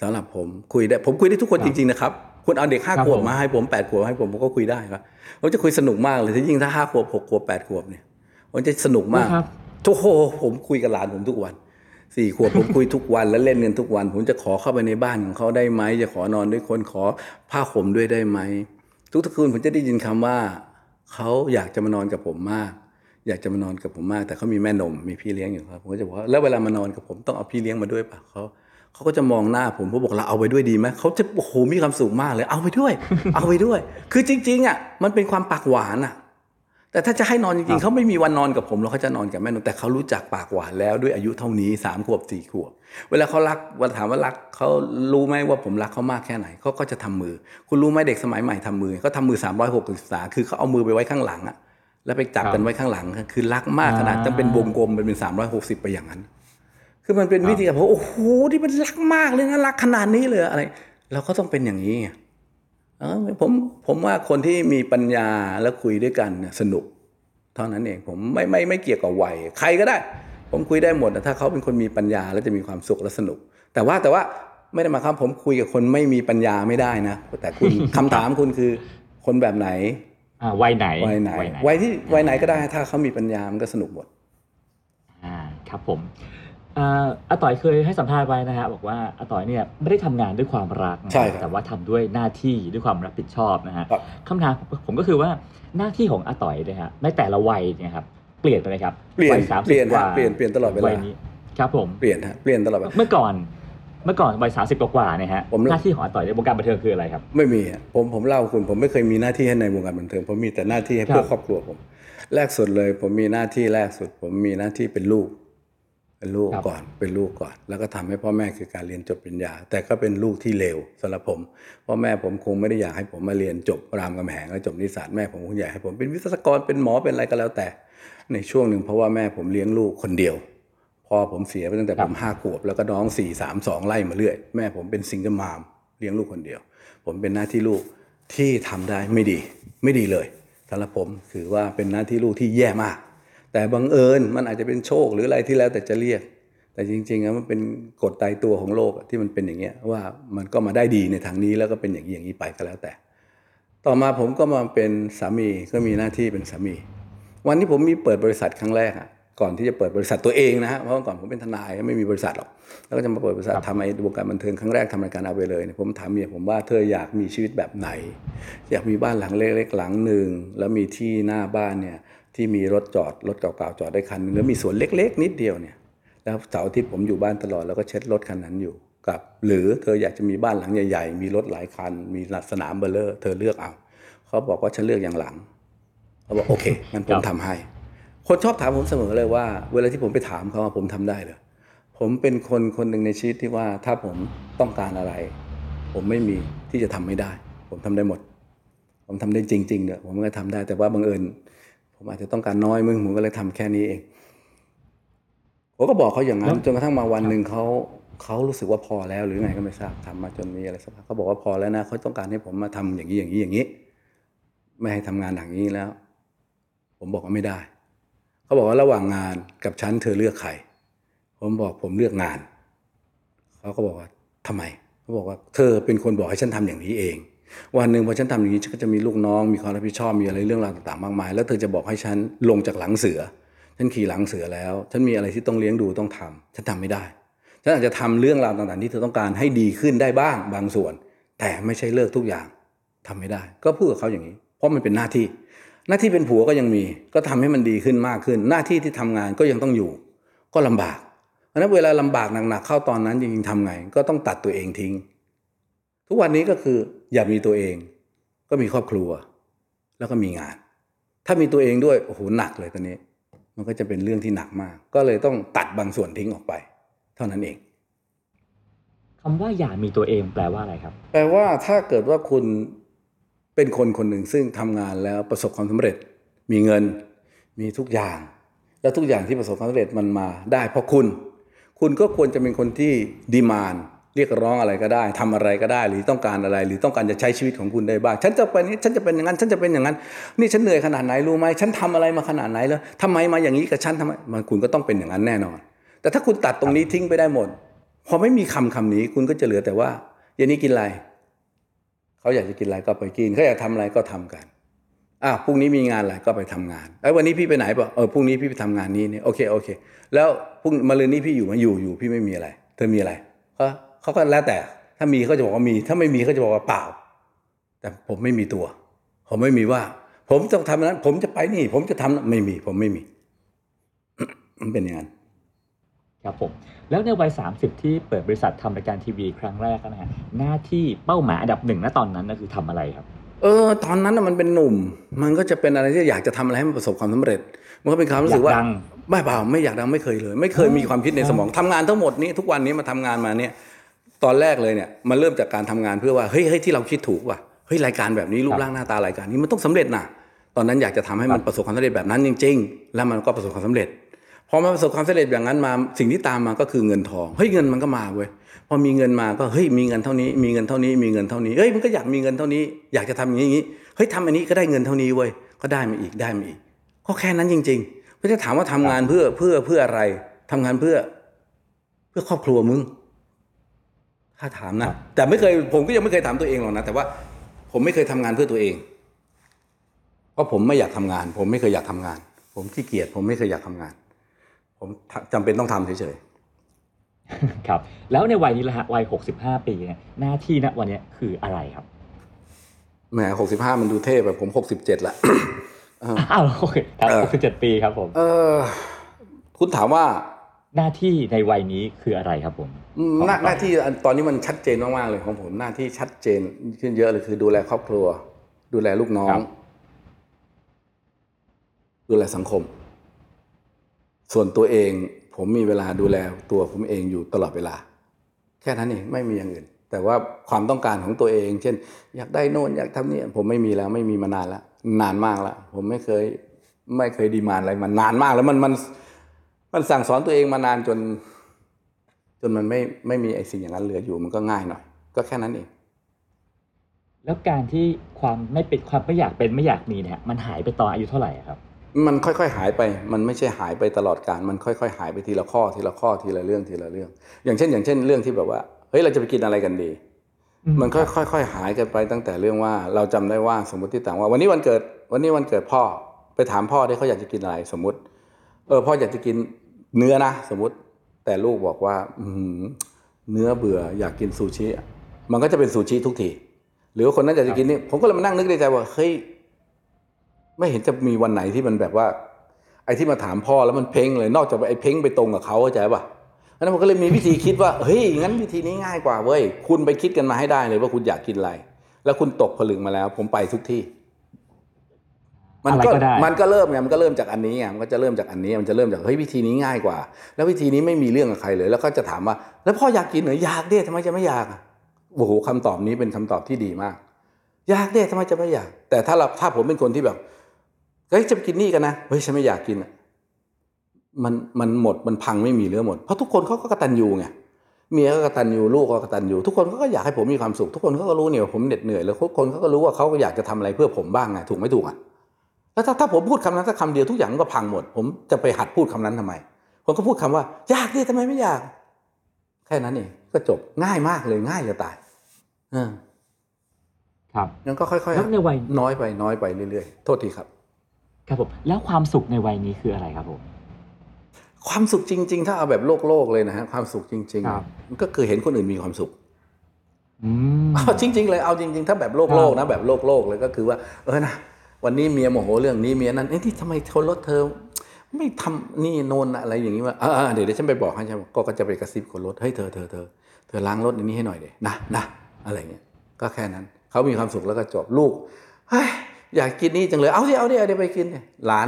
S1: สำหรับผมคุยได้ผมคุยได้ทุกคน
S3: ครั
S1: จ
S3: บ
S1: ริงๆนะครับคุณเอาเด็กห้า
S3: ครับ
S1: ขวบ
S3: ผม
S1: มาให้ผมแปดขวบให้ผมผมก็คุยได้ครับผมจะคุยสนุกมากเลยที่ยิ่งถ้าห้าขวบหกขวบแปดขวบเนี่ยผมจะสนุกมาก
S3: นะครับ
S1: โอ้โหผมคุยกับหลานผมทุกวันสี่ขวบผมคุยทุกวันแล้วเล่นกันทุกวัน ผมจะขอเข้าไปในบ้านของเขาได้ไหมจะขอนอนด้วยคนขอผ้าห่มด้วยได้ไหมทุกๆคืนผมจะได้ยินคำว่าเขาอยากจะมานอนกับผมมาก อยากจะมานอนกับผมมาก แต่เขามีแม่นมมีพี่เลี้ยงอยู่ครับผมก็จะบอกว่าแล้วเวลามานอนกับผมต้องเอาพี่เลี้ยงมาด้วยปะเขา เขาก็จะมองหน้าผมผมบอกเราเอาไปด้วยดีไหมเขาจะโอ้โหมีความสุขมากเลย เอาไปด้วย เอาไปด้วย คือจริง ๆอะมันเป็นความปากหวานอะ แต่ถ้าจะให้นอนจ
S3: ค
S1: ริ
S3: รั
S1: ง
S3: บ
S1: ๆเขาไม่มีวันนอนกับผมหรอกเขาจะนอนกับแม่นมแต่เขารู้จักปากหวานแล้วด้วยอายุเท่านี้สามขวบสี่ขวบ เวลาเขารักเวลาถามว่ารักเขารู้ไหมว่าผมรักเขามากแค่ไหนเขาก็จะทำมือ คุณรู้ไหมเด็กสมัยใหม่ทำมือเขาทำมือ3 6 0องศาคือเขาเอามือไปไว้ข้างหลังอะแล้วไปจับ
S3: ครับ
S1: กันไว้ข้างหลัง คือรักมากขนาด
S3: อ่า
S1: ต้องเป็นวงกลมเป็นเป็น360ไปอย่างนั้น คือมันเป็นวิธีการบอกโอ้โหที่มันรักมากเลยนะรักขนาดนี้เลยอะไร เราก็ต้องเป็นอย่างนี้ไงเออผมผมว่าคนที่มีปัญญาแล้วคุยด้วยกันเนี่ยสนุก เท่านั้นเองผมไม่ไม่ไม่เกี่ยวกับวัยใครก็ได้ ผมคุยได้หมดแต่ถ้าเขาเป็นคนมีปัญญาแล้วจะมีความสุขและสนุก แต่ว่าแต่ว่าไม่ได้หมายความผมคุยกับคนไม่มีปัญญาไม่ได้นะแต่คุณคำถามคุณคือคนแบบไหน
S3: อ่าวัยไหน
S1: วัยไหน
S3: วัยไหน
S1: วัยที่วัยไหนก็ได้ถ้าเขามีปัญญามันก็สนุกหมด
S3: อ่าครับผม อ่าอาต่อยเคยให้สัมภาษณ์ไว้นะฮะบอกว่าอาต่อยเนี่ยไม่ได้ทำงานด้วยความรักนะฮะ
S1: ใช่ครับ
S3: แต่ว่าทำด้วยหน้าที่ด้วยความรับผิดชอบนะฮะ
S1: ครับ
S3: คำถามผมก็คือว่าหน้าที่ของอาต่อยเนี่ยฮะในแต่ละวัยเนี่ยครับเปลี่ยนไปไหมครับ
S1: เปลี่ยน
S3: วัยสาม
S1: เปลี่ยน
S3: กว่า
S1: ฮะเปลี่ยนเปลี่ยนตลอดเวลา
S3: วัยนี้ครับผม
S1: เปลี่ยนฮะเปลี่ยนตลอดเวลา
S3: เมื่อก่อนเมื่อก่อนวัยสามสิบกว่าๆเนี่ยฮะ
S1: ผม
S3: หน้าที่ของอาต่อยในวงการบันเทิงคืออะไรครับ
S1: ไม่มีฮะผมผมเล่าคุณผมไม่เคยมีหน้าที่ให้ในวงการบันเทิงผมมีแต่หน้าที่ให้เพื่อ
S3: ครับ
S1: ครอบครัวผม แรกสุดเลย ผมมีหน้าที่แรกสุด ผมมีหน้าที่เป็นลูก เป็นลูก
S3: ครับ
S1: ก่อนเป็นลูกก่อน แล้วก็ทำให้พ่อแม่คือการเรียนจบปริญญา แต่ก็เป็นลูกที่เลวสำหรับผมพ่อแม่ผมคงไม่ได้อยากให้ผมมาเรียนจบรามคำแหงแล้วจบนิสสัตแม่ผมคงอยากให้ผมเป็นวิศวกรเป็นหมอเป็นอะไรก็แล้วแต่ ในช่วงหนึ่งเพราะว่าแม่ผมเลี้ยงลูกคนเดียวพ่อผมเสียไปตั้งแต่ผมห้าขวบแล้วก็น้องสี่สามสองไล่มาเรื่อย แม่ผมเป็นซิงเกิลมามเลี้ยงลูกคนเดียว ผมเป็นหน้าที่ลูกที่ทำได้ไม่ดี ไม่ดีเลยสำหรับผมถือว่าเป็นหน้าที่ลูกที่แย่มาก แต่บังเอิญมันอาจจะเป็นโชคหรืออะไรที่แล้วแต่จะเรียก แต่จริงๆแล้วมันเป็นกฎตายตัวของโลกอะที่มันเป็นอย่างเงี้ยว่ามันก็มาได้ดีในทางนี้แล้วก็เป็นอย่างนี้อย่างนี้ไปก็แล้วแต่ ต่อมาผมก็มาเป็นสามีก็มีหน้าที่เป็นสามี วันที่ผมมีเปิดบริษัทครั้งแรกอะก่อนที่จะเปิดบริษัทตัวเองนะฮะเพราะว่าก่อนผมเป็นทนายไม่มีบริษัทหรอก แล้วก็จะมาเปิดบริษัททำไอ้วงการบันเทิงครั้งแรกทำรายการเอาไปเลยเนี่ยผมถามเมียผมว่าเธออยากมีชีวิตแบบไหน อยากมีบ้านหลังเล็กๆหลังหนึ่งแล้วมีที่หน้าบ้านเนี่ย ที่มีรถจอดรถเก่าๆจอดได้คันหนึงแล้วมีสวนเล็ก ๆ นิดเดียวเนี่ยแล้วเสาร์อาทิตย์ผมอยู่บ้านตลอดแล้วก็เช็ดรถคันนั้นอยู่กับ หรือเธออยากจะมีบ้านหลังใหญ่ๆ มีรถหลายคัน มีสนามเบลเลอร์ เธอเลือกเอาเขาบอกว่าฉันเลือกอย่างหลังเขาบอกโอเคงั้นผมทำให้ คนชอบถามผมเสมอเลยว่า เวลาที่ผมไปถามเขาว่าผมทำได้เหรอผมเป็นคนคนหนึ่งในชีวิตที่ว่าถ้าผมต้องการอะไร ผมไม่มีที่จะทำไม่ได้ ผมทำได้หมด ผมทำได้จริงๆเนี่ยผมก็ทำได้แต่ว่าบังเอิญ ผมอาจจะต้องการน้อยมึงผมก็เลยทำแค่นี้เองผมก็บอกเขาอย่างนั้นจนกระทั่งมาวันหนึ่งเขาเขารู้สึกว่าพอแล้วหรือไงก็ไม่ทราบทำมาจนมีอะไรสักพักเขาบอกว่าพอแล้วนะเขาต้องการให้ผมมาทำอย่างนี้อย่างนี้อย่างนี้ ไม่ให้ทำงานอย่างนี้แล้ว ผมบอกว่าไม่ได้ เขาบอกว่าระหว่างงานกับฉันเธอเลือกใครผมบอกผมเลือกงานเขาก็บอกว่าทำไมเขาบอกว่า เธอเป็นคนบอกให้ฉันทำอย่างนี้เอง วันหนึ่งพอฉันทำอย่างนี้ฉันก็จะมีลูกน้องมีความรับผิดชอบมีอะไรเรื่องราวต่างๆมากมาย แล้วเธอจะบอกให้ฉันลงจากหลังเสือ ฉันขี่หลังเสือแล้ว ฉันมีอะไรที่ต้องเลี้ยงดูต้องทำฉันทำไม่ได้ ฉันอาจจะทำเรื่องราวต่างๆ ที่เธอต้องการให้ดีขึ้นได้บ้างบางส่วน แต่ไม่ใช่เลิกทุกอย่างทำไม่ได้ ก็พูดกับเขาอย่างนี้ เพราะมันเป็นหน้าที่ หน้าที่เป็นผัวก็ยังมี ก็ทำให้มันดีขึ้นมากขึ้น หน้าที่ที่ทำงานก็ยังต้องอยู่ ก็ลำบากเพราะนั้นเวลาลำบากหนักๆเข้าตอนนั้นจริงๆทำไง ก็ต้องตัดตัวเองทิ้ง ทุกวันนี้ก็คือ อย่ามีตัวเอง ก็มีครอบครัว แล้วก็มีงาน ถ้ามีตัวเองด้วยโอ้โหหนักเลยตอนนี้ มันก็จะเป็นเรื่องที่หนักมาก ก็เลยต้องตัดบางส่วนทิ้งออกไป เท่านั้นเอง
S3: คำว่าอย่ามีตัวเองแปลว่าอะไรครับ
S1: แปลว่าถ้าเกิดว่าคุณเป็นคนคนหนึ่งซึ่งทำงานแล้วประสบความสำเร็จ มีเงิน มีทุกอย่าง แล้วทุกอย่างที่ประสบความสำเร็จมันมาได้เพราะคุณ คุณก็ควรจะเป็นคนที่ดีมาน เรียกร้องอะไรก็ได้ทำอะไรก็ได้ หรือต้องการอะไร หรือต้องการจะใช้ชีวิตของคุณได้บ้างฉันจะเป็นนี้ฉันจะเป็นอย่างนั้นฉันจะเป็นอย่างนั้น นี่ฉันเหนื่อยขนาดไหนรู้ไหมฉันทำอะไรมาขนาดไหนแล้วทำไมมาอย่างนี้กับฉันทำไมมันคุณก็ต้องเป็นอย่างนั้นแน่นอน แต่ถ้าคุณตัดตรงนี้ทิ้งไปได้หมด พอไม่มีคำคำนี้คุณก็จะเหลือแต่ว่าเย็นนี้กินอะไรเขาอยากจะกินอะไรก็ไปกินเขาอยากทำอะไรก็ทำกันอะพรุ่งนี้มีงานอะไรก็ไปทำงานไอ้ยวันนี้พี่ไปไหนบอกเออพรุ่งนี้พี่ไปทำงานนี้เนี่ยโอเคโอเค แล้วพรุ่งมะรืนนี้พี่อยู่ไหมาอยู่อยู่พี่ไม่มีอะไร เธอมีอะไรเขา เขาก็แล้วแต่ ถ้ามีเขาจะบอกว่ามี ถ้าไม่มีเขาจะบอกว่าเปล่า แต่ผมไม่มีตัว ผมไม่มีว่า ผมต้องทำนั้น ผมจะไปนี่ ผมจะทำนั้นไม่มี ผมไม่มี มันเป็นอย่างนั้น
S3: ครับผมแล้วในวัย 30 ที่เปิดบริษัททำรายการทีวีครั้งแรกนะฮะหน้าที่เป้าหมายอันดับหนึ่งณตอนนั้นก็คือทำอะไรครับ
S1: เออ ตอนนั้นน่ะมันเป็นหนุ่ม มันก็จะเป็นอะไรที่อยากจะทำอะไรให้มันประสบความสำเร็จ มันก็เป็นความรู้สึกว่า
S3: อยากดัง
S1: ไม่เปล่าไม่อยากดังไม่เคยเลย ไม่เคยมีความคิดในสมองทำงานทั้งหมดนี้ทุกวันนี้มาทำงานมาเนี่ย ตอนแรกเลยเนี่ยมันเริ่มจากการทำงานเพื่อว่าเฮ้ยเฮ้ยที่เราคิดถูกว่ะเฮ้ยรายการแบบนี้รูปร่างหน้าตารายการนี้มันต้องสำเร็จนะตอนนั้นอยากจะทำให้มันประสบความสำเร็จแบบนั้นจริง ๆ แล้วมันก็ประสบความสำเร็จพอมาประสบความสำเร็จอย่างนั้นมาสิ่งที่ตามมาก็คือเงินทองเฮ้ยเงินมันก็มาเว้ยพอมีเงินมาก็เฮ้ยมีเงินเท่านี้ มีเงินเท่านี้มีเงินเท่านี้เฮ้ยมันก็อยากมีเงินเท่านี้ อยากจะทำอย่างนี้อย่างนี้เฮ้ยทำอันนี้ก็ได้เงินเท่านี้เว้ยก็ได้มาอีกได้มาอีกก็แค่นั้นจริงๆไม่ได้ถามว่าทำงานเพื่อเพื่อเพื่ออะไรทำงานเพื่อ เพื่อครอบครัวมึง ถ้าถามนะแต่ไม่เคยผมก็ยังไม่เคยถามตัวเองหรอกนะแต่ว่าผมไม่เคยทำงานเพื่อตัวเอง เพราะผมไม่อยากทำงาน ผมไม่เคยอยากทำงาน ผมขี้เกียจผมไม่เคยอยากทำงาน ผมจำเป็นต้องทำเฉย
S3: ครับ แล้วในวัยนี้ละฮะวัย65ปีเนี่ยหน้าที่ณวันเนี้ยคืออะไรครับ
S1: ๆแหมหกสิบห้ามันดูเท่แบบผมหกสิบเจ็ดละเออ
S3: อ้าวโอเคครับ
S1: เออ
S3: 67ปีครับผม
S1: เออ คุณถามว่า
S3: หน้าที่ในวัยนี้คืออะไรครับผม
S1: อืมหน้าหน้าที่อันตอนนี้มันชัดเจนมากๆเลยของผมหน้าที่ชัดเจนขึ้นเยอะเลยคือดูแลครอบครัว ดูแลลูกน้อง ดูแลสังคม ส่วนตัวเองผมมีเวลาดูแลตัวผมเองอยู่ตลอดเวลา แค่นั้นเองไม่มีอย่างอื่น แต่ว่าความต้องการของตัวเอง เช่น อยากได้โน่นอยากทำนี่ผมไม่มีแล้วไม่มีมานานแล้วนานมากแล้วผมไม่เคย ไม่เคยดีมานอะไรมานานมากแล้วมันมัน มันสั่งสอนตัวเองมานานจน จนมันไม่ไม่มีไอ้สิ่งอย่างนั้นเหลืออยู่มันก็ง่ายหน่อย ก็แค่นั้นเอง
S3: แล้วการที่ความไม่เป็นความไม่อยากเป็นไม่อยากมีเนี่ย มันหายไปตอนอายุเท่าไหร่อะครับ
S1: มันค่อยๆหายไป มันไม่ใช่หายไปตลอดการ มันค่อยๆหายไปทีละข้อทีละข้อทีละเรื่องทีละเรื่อง อย่างเช่น อย่างเช่น เรื่องที่แบบว่าเฮ้ยเราจะไปกินอะไรกันดี
S3: อืม
S1: มันค่อยๆหายกันไปตั้งแต่เรื่องว่า เราจำได้ว่าสมมติที่ต่างว่า วันนี้วันเกิด วันนี้วันเกิดพ่อไปถามพ่อที่เขาอยากจะกินอะไรสมมติ เออพ่ออยากจะกิน เนื้อนะสมมติแต่ลูกบอกว่าอืมเนื้อเบื่ออยากกินซูชิอะมันก็จะเป็นซูชิทุกทีหรือว่าคนนั้นอยากจะกินนี่ผมก็เลยมานั่งนึกในใจว่าเฮ้ยไม่เห็นจะมีวันไหนที่มันแบบว่า ไอ้ที่มาถามพ่อแล้วมันเพ้งเลยนอกจากไอ้เพ้งไปตรงกับเขาเข้าใจป่ะเพราะฉะนั้นผมก็เลยมีวิธีคิดว่าเฮ้ยงั้นวิธีนี้ง่ายกว่าเว้ยคุณไปคิดกันมาให้ได้เลยว่าคุณอยากกินอะไร แล้วคุณตกผลึกมาแล้ว ผมไปทุกที่ มัน
S3: อะไร
S1: ก็
S3: ก็ได้
S1: มันก็เริ่มไงมันก็เริ่มจากอันนี้ไงมันก็จะเริ่มจากอันนี้มันจะเริ่มจากเฮ้ยวิธีนี้ง่ายกว่า แล้ววิธีนี้ไม่มีเรื่องกับใครเลย แล้วก็จะถามว่า แล้วพ่ออยากกินเหรืออยากเด้ทำไมจะไม่อยากอะโอ้โหคำตอบนี้เป็นคำตอบที่ดีมาก อยากเด้ทำไมจะไม่อยาก แต่ถ้าเราถ้าผมเป็นคนที่แบบเฮ้ยจะไปกินนี่กันนะเฮ้ยฉันไม่อยากกินอะมันมันหมดมันพังไม่มีเหลือหมดเพราะทุกคนเขาก็กตัญญูไงเมียก็กตัญญูลูกก็กตัญญูทุกคนเขาก็อยากให้ผมมีความสุข ทุกคนเขาก็รู้เนี่ยว่าผมเหน็ดเหนื่อยแล้วทุกคนเขาก็รู้ว่าเขาก็อยากจะทำอะไรเพื่อผมบ้างไงถูกไม่ถูกอะ แล้วถ้าถ้าผมพูดคำนั้นสักคำเดียวทุกอย่างมันก็พังหมด ผมจะไปหัดพูดคำนั้นทำไม ผมก็พูดคำว่าอยากดิทำไมไม่อยาก แค่นั้นเองก็จบง่ายมากเลยง่ายจะตายเออ
S3: ครับ
S1: งั้นก็ค่อย
S3: แล้วในวัย
S1: ๆน้อยไปน้อยไปเรื่อยๆ โทษทีครับ
S3: ครับผมแล้วความสุขในวัยนี้คืออะไรครับผม
S1: ความสุขจริง ๆ ถ้าเอาแบบโลกโลกๆเลยนะฮะความสุขจริง
S3: ครับ
S1: ๆมันก็คือเห็นคนอื่นมีความสุข
S3: อืม
S1: เอาจริง ๆ เลยเอาจริง ๆ ถ้าแบบโลกโลกนะแบบโลกโลกเลยก็คือว่า เออนะ วันนี้เมียโมโหเรื่องนี้เมียนั้นเอ้ที่ทำไมเธอรถเธอ ไม่ทำนี่โนนอะไรอย่างนี้ว่าเออเดี๋ยวเดี๋ยวฉันไปบอกให้ฉันก็ก็จะไปกระซิบคนรถเฮ้ยเธอเธอเธอเธอล้างรถอันนี้ให้หน่อยเดยนะนะอะไรเงี้ยก็แค่นั้นเขามีความสุขแล้วก็จบลูกเฮ้ยอยากกินนี่จังเลย เอาสิเอาดิเอาดิไปกินดิหลาน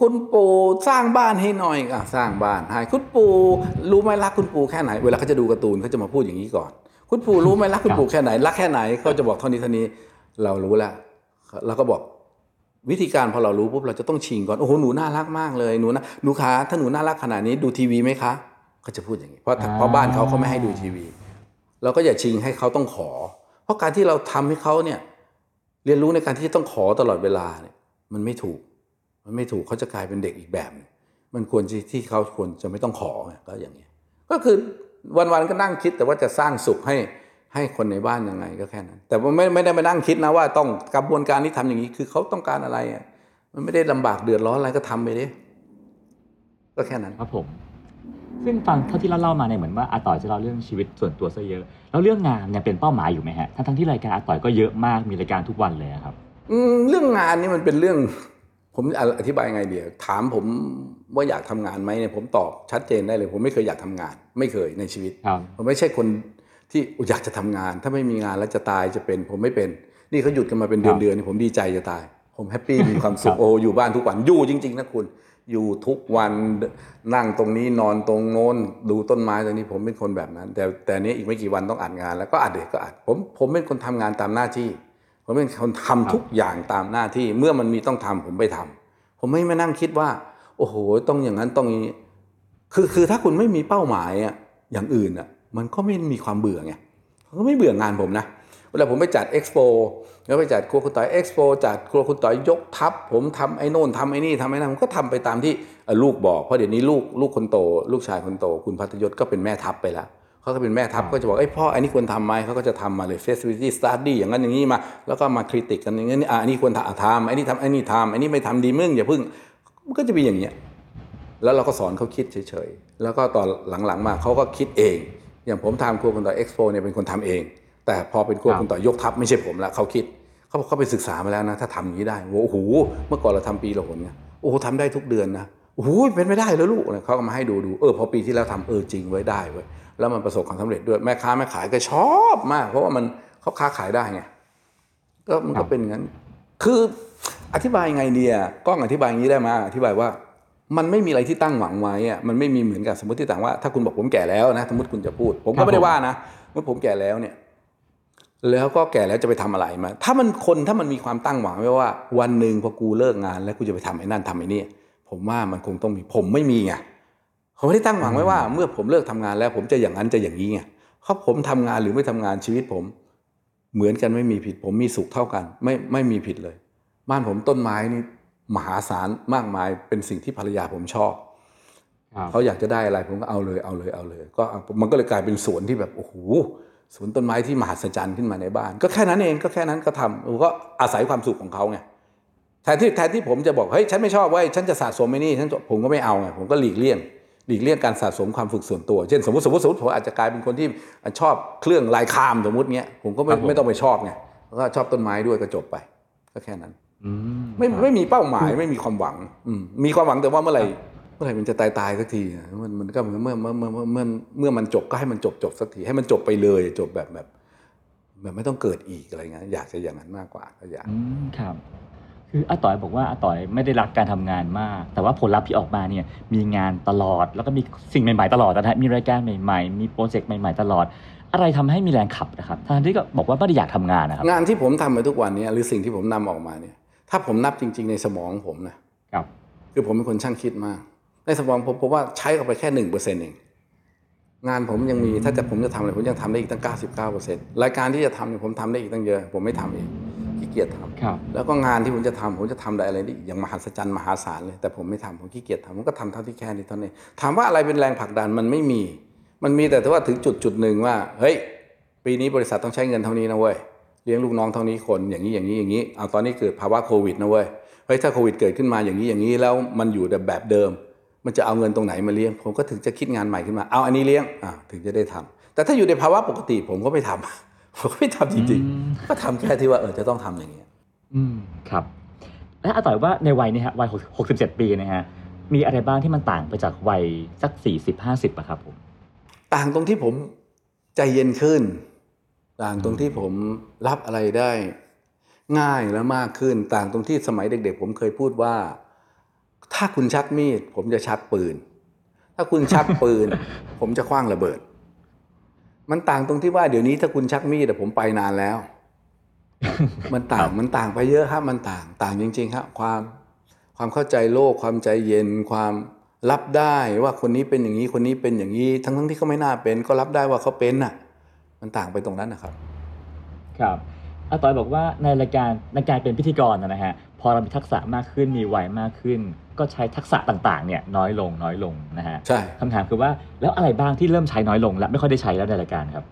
S1: คุณปู่สร้างบ้านให้หน่อยอะสร้างบ้านให้คุณปู่รู้ไหมรักคุณปู่แค่ไหน เวลาเขาจะดูการ์ตูนเขาจะมาพูดอย่างนี้ก่อน คุณปู่รู้ไหมรักคุณปู่แค่ไหน รักแค่ไหนเขาจะบอกเท่านี้เท่านี้ เรารู้แล้วเราก็บอก วิธีการพอเรารู้ปุ๊บเราจะต้องชิงก่อนโอ้โหหนูน่ารักมากเลยหนูนะหนูคะถ้าหนูน่ารักขนาดนี้ดูทีวีไหมคะเขาจะพูดอย่างนี้เพราะ
S3: อ่า
S1: เพราะบ้านเขาเขาไม่ให้ดูทีวี เราก็อย่าชิงให้เขาต้องขอ เพราะการที่เราทำให้เขาเนี่ยเรียนรู้ในการที่ต้องขอตลอดเวลาเนี่ยมันไม่ถูก มันไม่ถูกเขาจะกลายเป็นเด็กอีกแบบหนึ่งมันควรที่ที่เขาควรจะไม่ต้องขอไงก็อย่างเงี้ยก็คือวันๆก็นั่งคิดแต่ว่าจะสร้างสุขให้ ให้คนในบ้านยังไงก็แค่นั้น แต่ว่าไม่ไม่ได้มานั่งคิดนะว่าต้องกระบวนการที่ทำอย่างนี้ คือเขาต้องการอะไรอะมันไม่ได้ลำบากเดือดร้อนอะไรก็ทำไปดิก็แค่นั้น
S3: ครับผม ซึ่งฟังเท่าที่เราเล่ามาเนี่ยเหมือนว่าอาต่อยจะเล่าเรื่องชีวิตส่วนตัวซะเยอะ แล้วเรื่องงานเนี่ยเป็นเป้าหมายอยู่ไหมฮะทั้งทั้งๆที่รายการอาต่อยก็เยอะมากมีรายการทุกวันเลยอะครับ
S1: อืมเรื่องงานนี่มันเป็นเรื่อง ผมอธิบายไงเดียวถามผมว่าอยากทำงานไหมเนี่ยผมตอบชัดเจนได้เลย ผมไม่เคยอยากทำงาน ไม่เคยในชีวิต
S3: ครับ
S1: ผมไม่ใช่คน ที่อยากจะทำงาน ถ้าไม่มีงานแล้วจะตายจะเป็นผมไม่เป็น นี่เขาหยุดกันมาเป็นเดือนเดือนๆนี่ผมดีใจจะตาย ผมแฮปปี้มีความสุ
S3: ครั
S1: ข
S3: บ
S1: โอ้อยู่บ้านทุกวันอยู่จริง ๆ นะคุณ อยู่ทุกวันนั่งตรงนี้นอนตรงโน้นดูต้นไม้ตรงนี้ผมเป็นคนแบบนั้น แต่แต่เนี้ยอีกไม่กี่วันต้องอัดงาน แล้วก็อัดเด็กก็อัดผมผมเป็นคนทำงานตามหน้าที่ ผมเป็นคนทำทุกอย่างตามหน้าที่เมื่อมันมีต้องทำผมไปทำผมไม่มานั่งคิดว่า โอ้โหต้องอย่างนั้นต้องอย่างนี้คือคือถ้าคุณไม่มีเป้าหมายอะอย่างอื่นอะ มันก็ไม่มีความเบื่อไงผมก็ไม่เบื่องานผมนะเวลาผมไปจัดเอ็กซ์โปแล้วไปจัดครัวคุณต่อยเอ็กซ์โปจัดครัวคุณต่อยยกทัพผมทำไอ้โน่นทำไอ้นี่ทำไอ้นั่นผมก็ทำไปตามที่เอ่อลูกบอกเพราะเดี๋ยวนี้ลูกลูกคนโต ลูกชายคนโต คุณพัทยศก็เป็นแม่ทัพไปแล้วเขาก็เป็นแม่ทัพก็จะบอกไอ้ยพ่ออันนี้ควรทำไหมเขาก็จะทำมาเลย feasibility study อย่างนั้นอย่างนี้มา แล้วก็มาคริติกกันอย่างนี้อะอันนี้ควรทำอะทำไอ้นี่ทำไอ้นี่ทำไอ้นี่ไม่ทำดีมึงอย่าพึ่งมันก็จะมีอย่างเงี้ยแล้วเราก็สอนเขาคิดเฉยๆแล้วก็ตอนหลังๆมาเขาก็คิดเอง อย่างผมทำครัวคุณต่อยเอ็กซ์โปเนี่ยเป็นคนทำเอง แต่พอเป็นครัวคุณต่อยยกทัพไม่ใช่ผมละเขาคิดเขาบอกเขาไปศึกษามาแล้วนะ ถ้าทำอย่างนี้ได้โอ้โหเมื่อก่อนเราทำปีละหนเนี่ยโอ้โหทำได้ทุกเดือนนะโอ้โหเป็นไม่ได้แล้วลูกเนี่ยเขาก็มาให้ดูดูเออพอปีที่แล้วทำเออจริงไว้ได้เว้ยแล้วมันประสบความสำเร็จด้วยแม่ค้าแม่ขายก็ชอบมาก เพราะว่ามันเขาค้าขายได้ไงก็มัน
S3: ครั
S1: ก็
S3: บ
S1: เป็นอย่างนั้น คืออธิบายยังไงดีอะกล้องอธิบายอย่างนี้ได้ไหมาอธิบายว่า มันไม่มีอะไรที่ตั้งหวังไว้อะมันไม่มีเหมือนกับสมมติที่ต่างว่าถ้าคุณบอกผมแก่แล้วนะสมมติคุณจะพูด ผม
S3: ครั
S1: ก็
S3: บ
S1: ไม่ได้
S3: ผม
S1: ว่านะเมื่อผมแก่แล้วเนี่ย แล้วก็แก่แล้วจะไปทำอะไรมาถ้ามันคนถ้ามันมีความตั้งหวังไว้ว่า วันหนึ่งพอกูเลิกงาน แล้วกูจะไปทำไอ้นั่นทำไอ้นี่ผมว่ามันคงต้องมีผมไม่มีไงผมไม่ได้ตั้งหวังไว้ว่า เมื่อผมเลิกทำงานแล้ว ผมจะอย่างนั้นจะอย่างนี้ไงเพราะผมทำงานหรือไม่ทำงานชีวิตผม เหมือนกันไม่มีผิด ผมมีสุขเท่ากัน ไม่ไม่มีผิดเลย บ้านผมต้นไม้นี่ มหาศาลมากมายเป็นสิ่งที่ภรรยาผมชอบ
S3: ครับ
S1: เขาอยากจะได้อะไรผมก็เอาเลยเอาเลยเอาเลย ก็เอามันก็เลยกลายเป็นสวนที่แบบโอ้โหสวนต้นไม้ที่มหัศจรรย์ขึ้นมาในบ้าน ก็แค่นั้นเองก็แค่นั้นก็ทำผมก็อาศัยความสุขของเขาไงแทนที่แทนที่ผมจะบอกเฮ้ยฉันไม่ชอบเว้ยฉันจะสะสมไอ้นี่ฉันจะผมก็ไม่เอาไงผมก็หลีกเลี่ยงหลีกเลี่ยงการสะสมความฝึกส่วนตัว เช่นสมมติสมมติสมมติผมอาจจะกลายเป็นคนที่ชอบเครื่องลายคามสมมติเงี้ยผมก็ไม่
S3: ครับผม
S1: ไม่ต้องไปชอบไงแล้วก็ชอบต้นไม้ด้วยก็จบไป ก็แค่นั้น
S3: อืม
S1: ไม่
S3: ครับ
S1: ไม่มีเป้าหมายไม่มีความหวัง อืมมีความหวังแต่ว่าเมื่อไหร่เมื่อไหร่มันจะตายตายสักทีอะมันมันก็เหมือนเมื่อเมื่อเมื่อเมื่อเมื่อเมื่อมันจบก็ให้มันจบจบสักทีให้มันจบไปเลยจบแบบแบบแบบไม่ต้องเกิดอีกอะไรเงี้ยอยากจะอย่างนั้นมากกว่าก็อยาก
S3: อืมครับ คืออาต่อยบอกว่าอาต่อยไม่ได้รักการทำงานมาก แต่ว่าผลลัพธ์ที่ออกมาเนี่ยมีงานตลอด แล้วก็มีสิ่งใหม่ๆตลอดนะฮะมีรายการใหม่ๆ มีโปรเจกต์ใหม่ๆตลอด อะไรทำให้มีแรงขับนะครับทั้งที่ก็บอกว่าไม่ได้อยากทำงานนะครับ
S1: งานที่ผมทำมาทุกวันเนี้หรือสิ่งที่ผมนำออกมาเนี่ย ถ้าผมนับจริง ๆ ในสมองผมนะครับ คือผมเป็นคนช่างคิดมาก ในสมองผมผมว่าใช้ออกไปแค่หนึ่งเปอร์เซ็นต์เองงานผมยังมีถ้าจะผมจะทำอะไรผมยังทำได้อีกตั้ง 99%รายการที่จะทำเนี่ยผมทำได้อีกตั้งเยอะ ผมไม่ทำเองขี้เกียจทำ
S3: ครับ
S1: แล้วก็งานที่ผมจะทำผมจะทำได้อะไรได้อีกอย่างมหัศจรรย์มหาศาลเลยแต่ผมไม่ทำผมขี้เกียจทำผมก็ทำเท่าที่แค่นี้เท่านี้ถามว่าอะไรเป็นแรงผลักดันมันไม่มี มันมีแต่ว่าถึงจุดจุดหนึ่งว่า เฮ้ย ปีนี้บริษัทต้องใช้เงินเท่านี้นะเว้ย เลี้ยงลูกน้องเท่านี้คนอย่างนี้อย่างนี้อย่างนี้เอาตอนนี้เกิดภาวะโควิดนะเว้ยเฮ้ยถ้าโควิดเกิดขึ้นมาอย่างนี้อย่างนี้แล้วมันอยู่แต่แบบเดิม มันจะเอาเงินตรงไหนมาเลี้ยง ผมก็ถึงจะคิดงานใหม่ขึ้นมา เอาอันนี้เลี้ยงอ่าถึงจะได้ทำแต่ถ้าอยู่ในภาวะปกติ ผมก็ไม่ทำผมก็ไม่ทำจริง
S3: อืม
S1: ๆก็ทำแค่ที่ว่าเออจะต้องทำอย่างนี้ย
S3: อืมครับ และอาต่อยว่าในวัยนี้ฮะวัยหกสิบเจ็ดปีนะฮะมีอะไรบ้างที่มันต่างไปจากวัยสักสี่สิบห้าสิบอะครับผม
S1: ต่างตรงที่ผมใจเย็นขึ้น ต่างตรงที่ผมรับอะไรได้ง่ายและมากขึ้น ต่างตรงที่สมัยเด็ก ๆ ผมเคยพูดว่า ถ้าคุณชักมีด ผมจะชักปืน ถ้าคุณชักปืน ผมจะคว้างระเบิด มันต่างตรงที่ว่าเดี๋ยวนี้ถ้าคุณชักมีดอะผมไปนานแล้ว มันต่างมันต่างไปเยอะครับมันต่างต่างจริงๆครับความความเข้าใจโลกความใจเย็นความรับได้ว่าคนนี้เป็นอย่างนี้คนนี้เป็นอย่างนี้ ทั้งทั้งๆที่เขาไม่น่าเป็น ก็รับได้ว่าเขาเป็นน่ะ มันต่างไปตรงนั้นนะครับ
S3: ครับอาต่อยบอกว่าในรายการในการเป็นพิธีกรนะฮะพอเรามีทักษะมากขึ้นมีวัยมากขึ้น ก็ใช้ทักษะต่างๆเนี่ยน้อยลงน้อยลงนะฮะ
S1: ใช่
S3: คำถามคือว่าแล้วอะไรบ้างที่เริ่มใช้น้อยลง และไม่ค่อยได้ใช้แล้วในรายการครับ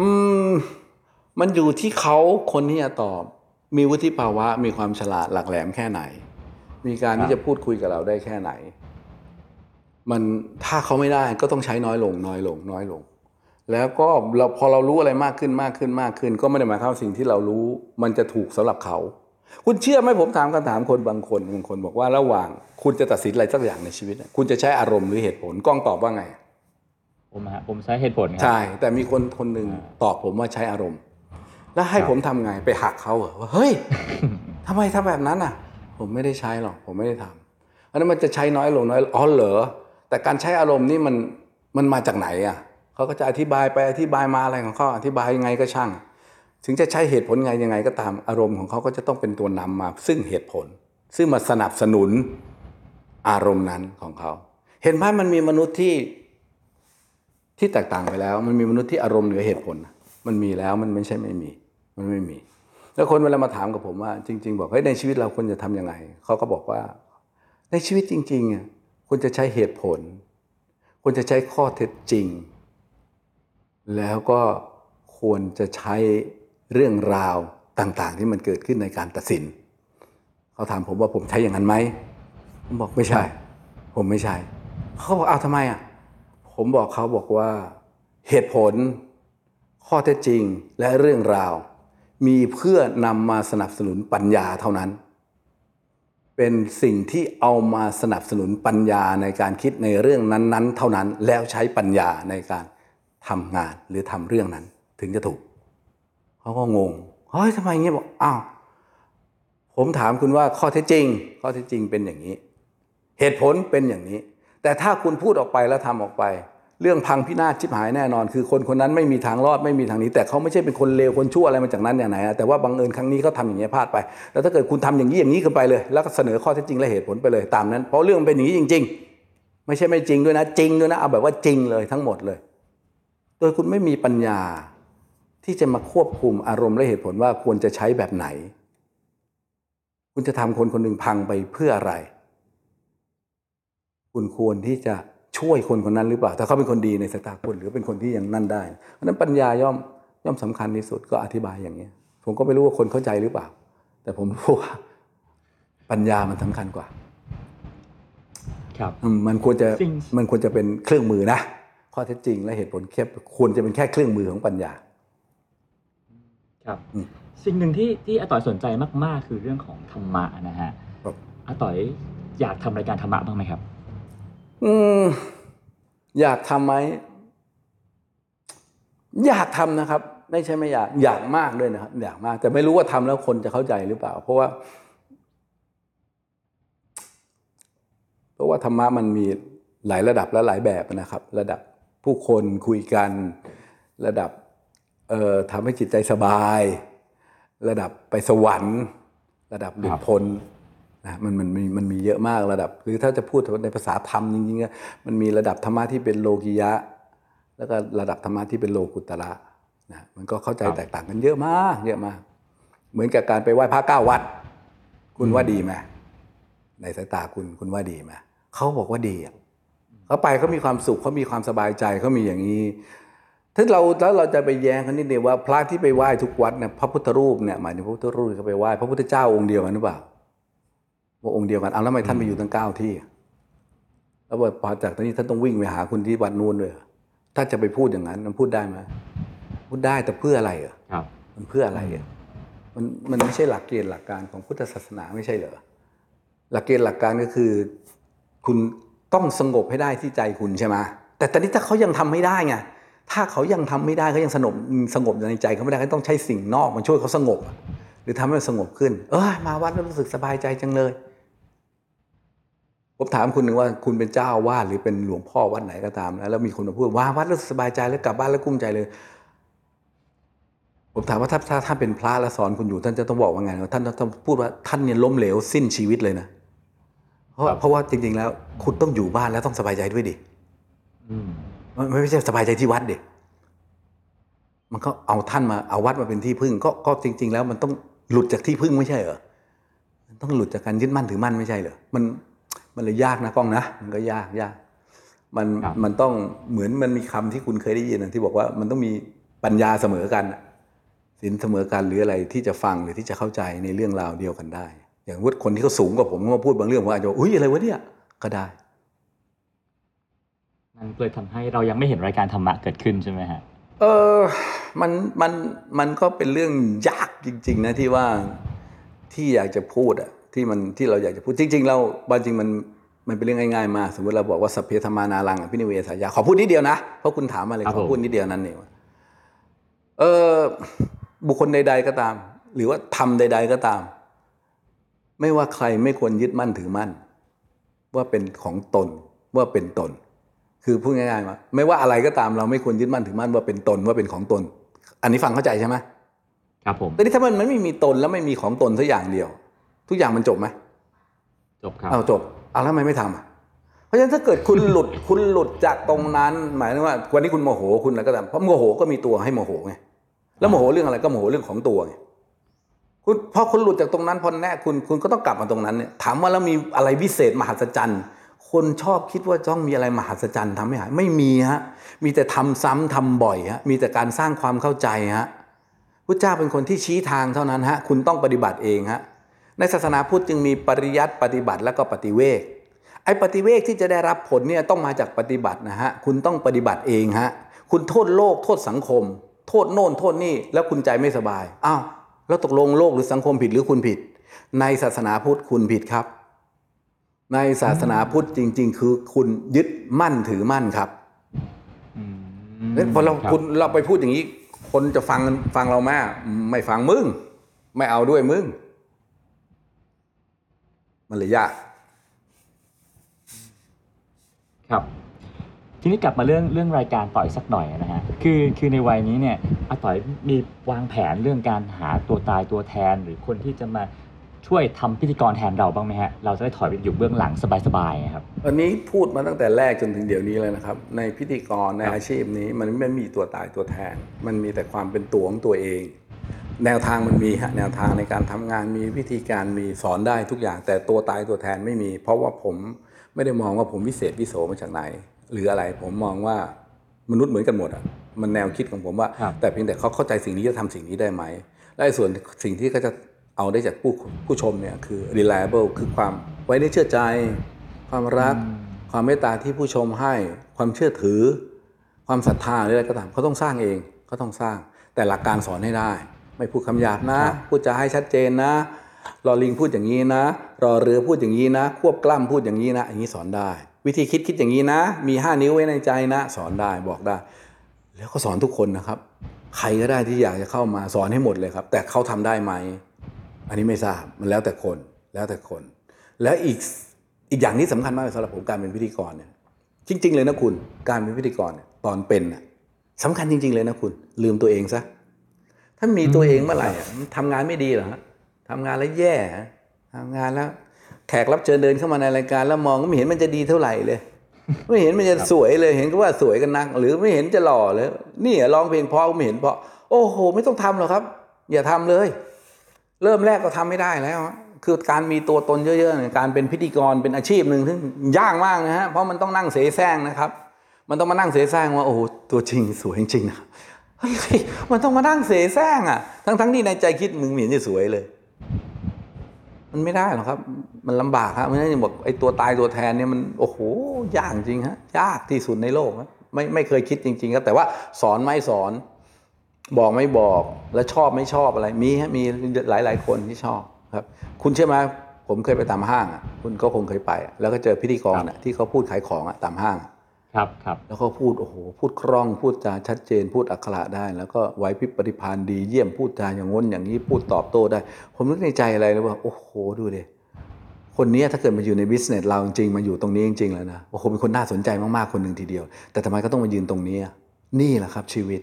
S1: อืมมันอยู่ที่เขาคนที่จะตอบ มีวุฒิภาวะมีความฉลาดหลักแหลมแค่ไหน มีการ
S3: ครับ
S1: ที่จะพูดคุยกับเราได้แค่ไหน มันถ้าเขาไม่ได้ก็ต้องใช้น้อยลง น้อยลง น้อยลง แล้วก็เราพอเรารู้อะไรมากขึ้นมากขึ้นมากขึ้น ก็ไม่ได้หมายความว่าสิ่งที่เรารู้ มันจะถูกสำหรับเขา คุณเชื่อไหมผมถามคำถามคนบางคนบางคนบอกว่าระหว่างคุณจะตัดสินอะไรสักอย่างในชีวิตอะคุณจะใช้อารมณ์หรือเหตุผลกล้องตอบว่าไง
S3: ผมฮะผมใช้เหตุผลครั
S1: ใช่ แต่มีคนคนหนึ่งตอบผมว่าใช้อารมณ์ แล้วให้
S3: ครับ
S1: ผมทำไงไปหักเขาเหรอว่าเฮ้ยทำไมทำแบบนั้นอะ ผมไม่ได้ใช้หรอกผมไม่ได้ทำอันนั้นมันจะใช้น้อยลงน้อยอ๋อเหรอแต่การใช้อารมณ์นี่มันมันมาจากไหนอะ เขาก็จะอธิบายไปอธิบายมาอะไรของเขาอธิบายยังไงก็ช่าง ถึงจะใช้เหตุผลไงยังไงก็ตามอารมณ์ของเขาก็จะต้องเป็นตัวนำมา ซึ่งเหตุผล ซึ่งมาสนับสนุนอารมณ์นั้นของเขา เห็นไหมมันมีมนุษย์ที่ที่แตกต่างไปแล้ว มันมีมนุษย์ที่อารมณ์เหนือเหตุผล มันมีแล้วมันไม่ใช่ไม่มี มันไม่มี แล้วคนเวลามาถามกับผมว่า จริง ๆ บอกเฮ้ยในชีวิตเราควรจะทำยังไงเขาก็บอกว่า ในชีวิตจริงๆอะควรจะใช้เหตุผลควรจะใช้ข้อเท็จจริง แล้วก็ควรจะใช้เรื่องราวต่างๆ ที่มันเกิดขึ้นในการตัดสิน เขาถามผมว่าผมใช้อย่างนั้นไหมผมบอกไม่ใช่ ผมไม่ใช่เขาบอกเอาทำไมอะผมบอกเขาบอกว่าเหตุผลข้อเท็จจริงและเรื่องราว มีเพื่อนำมาสนับสนุนปัญญาเท่านั้น เป็นสิ่งที่เอามาสนับสนุนปัญญาในการคิดในเรื่องนั้น ๆ เท่านั้น แล้วใช้ปัญญาในการ ทำงานหรือทำเรื่องนั้น ถึงจะถูก เขาก็งงเฮ้ยทำไมอย่างนี้บอกอ้าวผมถามคุณว่าข้อเท็จจริง ข้อเท็จจริงเป็นอย่างนี้ เหตุผลเป็นอย่างนี้ แต่ถ้าคุณพูดออกไปแล้วทำออกไป เรื่องพังพินาศชิบหายแน่นอน คือคนคนนั้นไม่มีทางรอดไม่มีทางหนี้ แต่เขาไม่ใช่เป็นคนเลวคนชั่วอะไรมาจากนั้นอย่างไหนแต่ว่าบังเอิญครั้งนี้เขาทำอย่างนี้ยพลาดไป แล้วถ้าเกิดคุณทำอย่างนี้อย่างนี้ขึ้นไปเลย แล้วก็เสนอข้อเท็จจริงและเหตุผลไปเลยตามนั้น เพราะเรื่องมันเป็นอย่างนี้จริง ๆ ไม่ใช่ไม่จริงด้วยนะ จริงด้วยนะเอาแบบว่าจริงเลยทั้งหมดเลย ดยคุณไม่มีปัญญาที่จะมาควบคุมอารมณ์และเหตุผลว่าควรจะใช้แบบไหน คุณจะทำคนคนหนึ่งพังไปเพื่ออะไร คุณควรที่จะช่วยคนคนนั้นหรือเปล่า ถ้าเขาเป็นคนดีในสายตาคุณหรือเป็นคนที่ยังนั่นได้เพราะฉะนั้นปัญญาย่อมย่อมสำคัญที่สุดก็อธิบายอย่างนี้ยผมก็ไม่รู้ว่าคนเข้าใจหรือเปล่า แต่ผมรู้ว่าปัญญามันสำคัญกว่า
S3: ครับ
S1: อืมมันควรจะ
S3: สิ่ง
S1: มันควรจะเป็นเครื่องมือนะ ข้อเท็จจริง และเหตุผลแค่ควรจะเป็นแค่เครื่องมือของปัญญา
S3: ครับ
S1: อืม
S3: สิ่งหนึ่งที่ที่อาต่อยสนใจมาก ๆ คือเรื่องของธรรมะนะฮะ
S1: ครับ
S3: อาต่อยอยากทำรายการธรรมะบ้างไหมครับ
S1: อืมอยากทำไหมอยากทำนะครับ ไม่ใช่ไม่อยากอยากมากด้วยนะครับ อยากมาก แต่ไม่รู้ว่าทำแล้วคนจะเข้าใจหรือเปล่า เพราะว่า เพราะว่าธรรมะมันมีหลายระดับและหลายแบบนะครับ ระดับ ผู้คนคุยกันระดับเอ่อทำให้จิตใจสบาย ระดับไปสวรรค์ ระดับหลุ
S3: ครั
S1: ด
S3: บ
S1: พ้นนะมันมันมีมันมีเยอะมากระดับ หรือถ้าจะพูดในภาษาธรรมจริงๆอะมันมีระดับธรรมะที่เป็นโลกิยะ แล้วก็ระดับธรรมะที่เป็นโลกุตระนะมันก็เข้าใจแตกต่างกันเยอะมาก เยอะมาก เหมือนกับการไปไหว้พระเก้าวัด คุณว่าดีไหมในสายตาคุณคุณว่าดีไหมเขาบอกว่าดีอะ เขาไปเขามีความสุขเขามีความสบายใจเขามีอย่างนี้ถ้าเราแล้วเราจะไปแย้งกันนิดเดียวว่าพระที่ไปไหว้ทุกวัดเนี่ยพระพุทธรูปเนี่ยหมายถึงพระพุทธรูปที่เขาไปไหว้พระพุทธเจ้าองค์เดียวกันหรือเปล่าว่าองค์เดียวกันเอาแล้วทำไมท่านไปอยู่ตั้งเก้าที่ แล้วพอจากตอนนี้ท่านต้องวิ่งไปหาคุณที่วัดนู้นด้วยเหรอถ้าจะไปพูดอย่างนั้น มันพูดได้ไหมพูดได้แต่เพื่ออะไรเหรอ
S3: ครับ
S1: มันเพื่ออะไรอะมันมันไม่ใช่หลักเกณฑ์หลักการของพุทธศาสนาไม่ใช่เหรอหลักเกณฑ์หลักการก็คือ คุณ ต้องสงบให้ได้ที่ใจคุณใช่ไหมแต่ตอนนี้ถ้าเขายังทำไม่ได้ไงถ้าเขายังทำไม่ได้เขายังสงบสงบในใจเขาไม่ได้เขาต้องใช้สิ่งนอกมาช่วยเขาสงบ หรือทำให้มันสงบขึ้น เออมาวัดแล้วรู้สึกสบายใจจังเลยผมถามคุณหนึ่งว่าคุณเป็นเจ้าวาดหรือเป็นหลวงพ่อวัดไหนก็ตามนะแล้วมีคนมาพูดว่าวัดแล้วสบายใจแล้วกลับบ้านแล้วกุ้มใจเลย ผมถามว่าถ้าถ้าท่านเป็นพระแล้วสอนคุณอยู่ ท่านจะต้องบอกว่าไงท่านต้องพูดว่าท่านเนี่ยล้มเหลวสิ้นชีวิตเลยนะ เพราะว่าเพราะว่าจริง ๆ แล้ว คุณต้องอยู่บ้านแล้วต้องสบายใจด้วยดิ
S3: อืม
S1: มันไม่ใช่สบายใจที่วัดดิมันก็เอาท่านมาเอาวัดมาเป็นที่พึ่ง ก็ก็จริง ๆ แล้วมันต้องหลุดจากที่พึ่งไม่ใช่เหรอมันต้องหลุดจากการยึดมั่นถือมั่นไม่ใช่เหรอมันมันเลยยากนะกล้องนะมันก็ยากยากมันมันต้องเหมือนมันมีคำที่คุณเคยได้ยินนะที่บอกว่ามันต้องมีปัญญาเสมอกันน่ะสินเสมอกันหรืออะไรที่จะฟังหรือที่จะเข้าใจในเรื่องราวเดียวกันได้ อย่างวุฒิคนที่เขาสูงกว่าผมเขามาพูดบางเรื่องผมอาจจะว่าอุ้ยอะไรวะเนี่ยก็ได้
S3: นั่นเลยทำให้เรายังไม่เห็นรายการธรรมะเกิดขึ้นใช่ไหมฮะ
S1: เออมันมันมันก็เป็นเรื่องยากจริง ๆ นะที่ว่าที่อยากจะพูดอะที่มันที่เราอยากจะพูดจริง ๆ เราบางจริงมันมันเป็นเรื่องง่ายๆมากสมมติเราบอกว่าสัพเพธรรมานารังอภินิเวสายาขอพูดนิดเดียวนะเพราะคุณถามมาเลย
S3: ครับ
S1: ขอพูดนิดเดียวนั้นเองว่าเออบุคคลใด ๆก็ตาม หรือว่าทำใด ๆก็ตาม ไม่ว่าใครไม่ควรยึดมั่นถือมั่น ว่าเป็นของตนว่าเป็นตน คือพูดง่ายๆว่าไม่ว่าอะไรก็ตามเราไม่ควรยึดมั่นถือมั่นว่าเป็นตนว่าเป็นของตน อันนี้ฟังเข้าใจใช่ไหม
S3: ครับผม
S1: แต่นี่ถ้ามันไม่มีตนแล้วไม่มีของตนสักอย่างเดียว ทุกอย่างมันจบไหม
S3: จบครับ
S1: เอาจบเอาแล้วทำไมไม่ทำอะเพราะฉะนั้นถ้าเกิดคุณหลุดคุณหลุดจากตรงนั้น หมายถึงว่า วันนี้คุณโมโหคุณอะไรก็ตามเพราะโมโหก็มีตัวให้โมโหไงแล้วโมโหเรื่องอะไรก็โมโหเรื่องของตัวไง คุณพอคุณหลุดจากตรงนั้นพอแน่คุณคุณก็ต้องกลับมาตรงนั้นเนี่ยถามว่าแล้วมีอะไรวิเศษมหัศจรรย์ คนชอบคิดว่าต้องมีอะไรมหัศจรรย์ทำให้หายไม่มีฮะมีแต่ทำซ้ำทำบ่อยฮะมีแต่การสร้างความเข้าใจฮะพระเจ้าเป็นคนที่ชี้ทางเท่านั้นฮะคุณต้องปฏิบัติเองฮะในศาสนาพุทธจึงมีปริยัติปฏิบัติแล้วก็ปฏิเวกไอ้ปฏิเวกที่จะได้รับผลเนี่ยต้องมาจากปฏิบัตินะฮะคุณต้องปฏิบัติเองฮะคุณโทษโลกโทษสังคม โทษโน่นโทษนี่แล้วคุณใจไม่สบายอ้าว แล้วตกลงโลกหรือสังคมผิดหรือคุณผิด ในศาสนาพุทธคุณผิดครับ ในศาสนาพุทธจริง ๆ คือคุณยึดมั่นถือมั่นครับ
S3: อืม
S1: เอ้ยพอเรา
S3: บ
S1: คุณเราไปพูดอย่างนี้ คนจะฟังฟังเราไหมไม่ฟังมึงไม่เอาด้วยมึงมันเลยยาก
S3: ครับ ทีนี้กลับมาเรื่องเรื่องรายการต่อยสักหน่อยนะฮะคือคือในวัยนี้เนี่ยอาต่อยมีวางแผนเรื่องการหาตัวตายตัวแทนหรือคนที่จะมาช่วยทำพิธีกรแทนเราบ้างไหมฮะ เราจะได้ถอยไปอยู่เบื้องหลังสบายๆครับ
S1: อันนี้พูดมาตั้งแต่แรกจนถึงเดี๋ยวนี้เลยนะครับ ในพิธีกรในอาชีพนี้มันไม่มีตัวตายตัวแทน มันมีแต่ความเป็นตัวของตัวเอง แนวทางมันมีฮะแนวทางในการทำงานมีวิธีการมีสอนได้ทุกอย่าง แต่ตัวตายตัวแทนไม่มี เพราะว่าผมไม่ได้มองว่าผมวิเศษวิโสมาจากไหน หรืออะไรผมมองว่ามนุษย์เหมือนกันหมดอะมันแนวคิดของผมว่า
S3: ครับ
S1: แต่เพียงแต่เขาเข้าใจสิ่งนี้จะทำสิ่งนี้ได้ไหม และไอ้ส่วนสิ่งที่เขาจะเอาได้จากผู้ผู้ชมเนี่ยคือ reliable คือความไว้เนื้อเชื่อใจ ความรัก ความเมตตาที่ผู้ชมให้ ความเชื่อถือ ความศรัทธาหรืออะไรก็ตามเขาต้องสร้างเองเขาต้องสร้าง แต่หลักการสอนให้ได้ ไม่พูดคำหยาบนะ พูดจาให้ชัดเจนนะรอลิงพูดอย่างนี้นะ รอเรือพูดอย่างนี้นะ ควบกล้ำพูดอย่างนี้นะ อย่างนี้สอนได้ วิธีคิดคิดอย่างนี้นะ มีห้านิ้วไว้ในใจนะ สอนได้บอกได้ แล้วก็สอนทุกคนนะครับ ใครก็ได้ที่อยากจะเข้ามาสอนให้หมดเลยครับ แต่เขาทำได้ไหม อันนี้ไม่ทราบมันแล้วแต่คนแล้วแต่คน แล้วอีกอีกอย่างที่สำคัญมากสำหรับผมการเป็นพิธีกรเนี่ยจริง ๆ เลยนะคุณ การเป็นพิธีกรเนี่ยตอนเป็นน่ะสำคัญจริง ๆ เลยนะคุณ ลืมตัวเองซะถ้ามีตัวเองเมื่อไหร่อะมันทำงานไม่ดีหรอทำงานแล้วแย่ทำงานแล้ว แขกรับเชิญเดินเข้ามาในรายการแล้วมองก็ไม่เห็นมันจะดีเท่าไหร่เลย ไม่เห็นมันจะสวยเลยเห็นก็ว่าสวยกันนัก หรือไม่เห็นจะหล่อเลยนี่อะร้องเพลงเพราะก็ไม่เห็นเพราะโอ้โห ไม่ต้องทำหรอกครับ อย่าทำเลย เริ่มแรกก็ทำไม่ได้แล้วฮะคือการมีตัวตนเยอะๆเนี่ยการเป็นพิธีกรเป็นอาชีพหนึ่งที่ยากมากนะฮะเพราะมันต้องนั่งเสแสร้งนะครับ มันต้องมานั่งเสแสร้งว่าโอ้โหตัวจริงสวยจริงๆนะเฮ้ยมันต้องมานั่งเสแสร้งอะ ทั้งๆที่ในใจคิดมึงไม่เห็นจะสวยเลย มันไม่ได้หรอกครับ มันลำบากครับเพราะฉะนั้นบอกไอ้ตัวตายตัวแทนเนี่ยมันโอ้โหยากจริงฮะยากที่สุดในโลกครับไม่ไม่เคยคิดจริง ๆ ครับ แต่ว่าสอนไม่สอน บอกไม่บอกแล้วชอบไม่ชอบอะไร มีฮะมีหลายหลาย ๆ คนที่ชอบครับ คุณเชื่อไหมผมเคยไปตามห้างอะคุณก็คงเคยไป แล้วก็เจอพิธีกรอะที่เขาพูดขายของอะตามห้างอะ
S3: ครับครับ
S1: แล้วเขาพูดโอ้โหพูดคล่องพูดจาชัดเจน พูดอักขระได้ แล้วก็ไหวพริบปฏิภาณดีเยี่ยมพูดจาอย่างง้นอย่างนี้พูดตอบโต้ได้ ผมนึกในใจอะไรเลยว่าโอ้โหดูดิคนเนี้ยถ้าเกิดมาอยู่ในบิสเนสเราจริงๆมาอยู่ตรงนี้จริงๆแล้วนะโอ้โหเป็นคนน่าสนใจมากๆคนหนึ่งทีเดียว แต่ทำไมก็ต้องมายืนตรงนี้อะนี่แหละครับชีวิต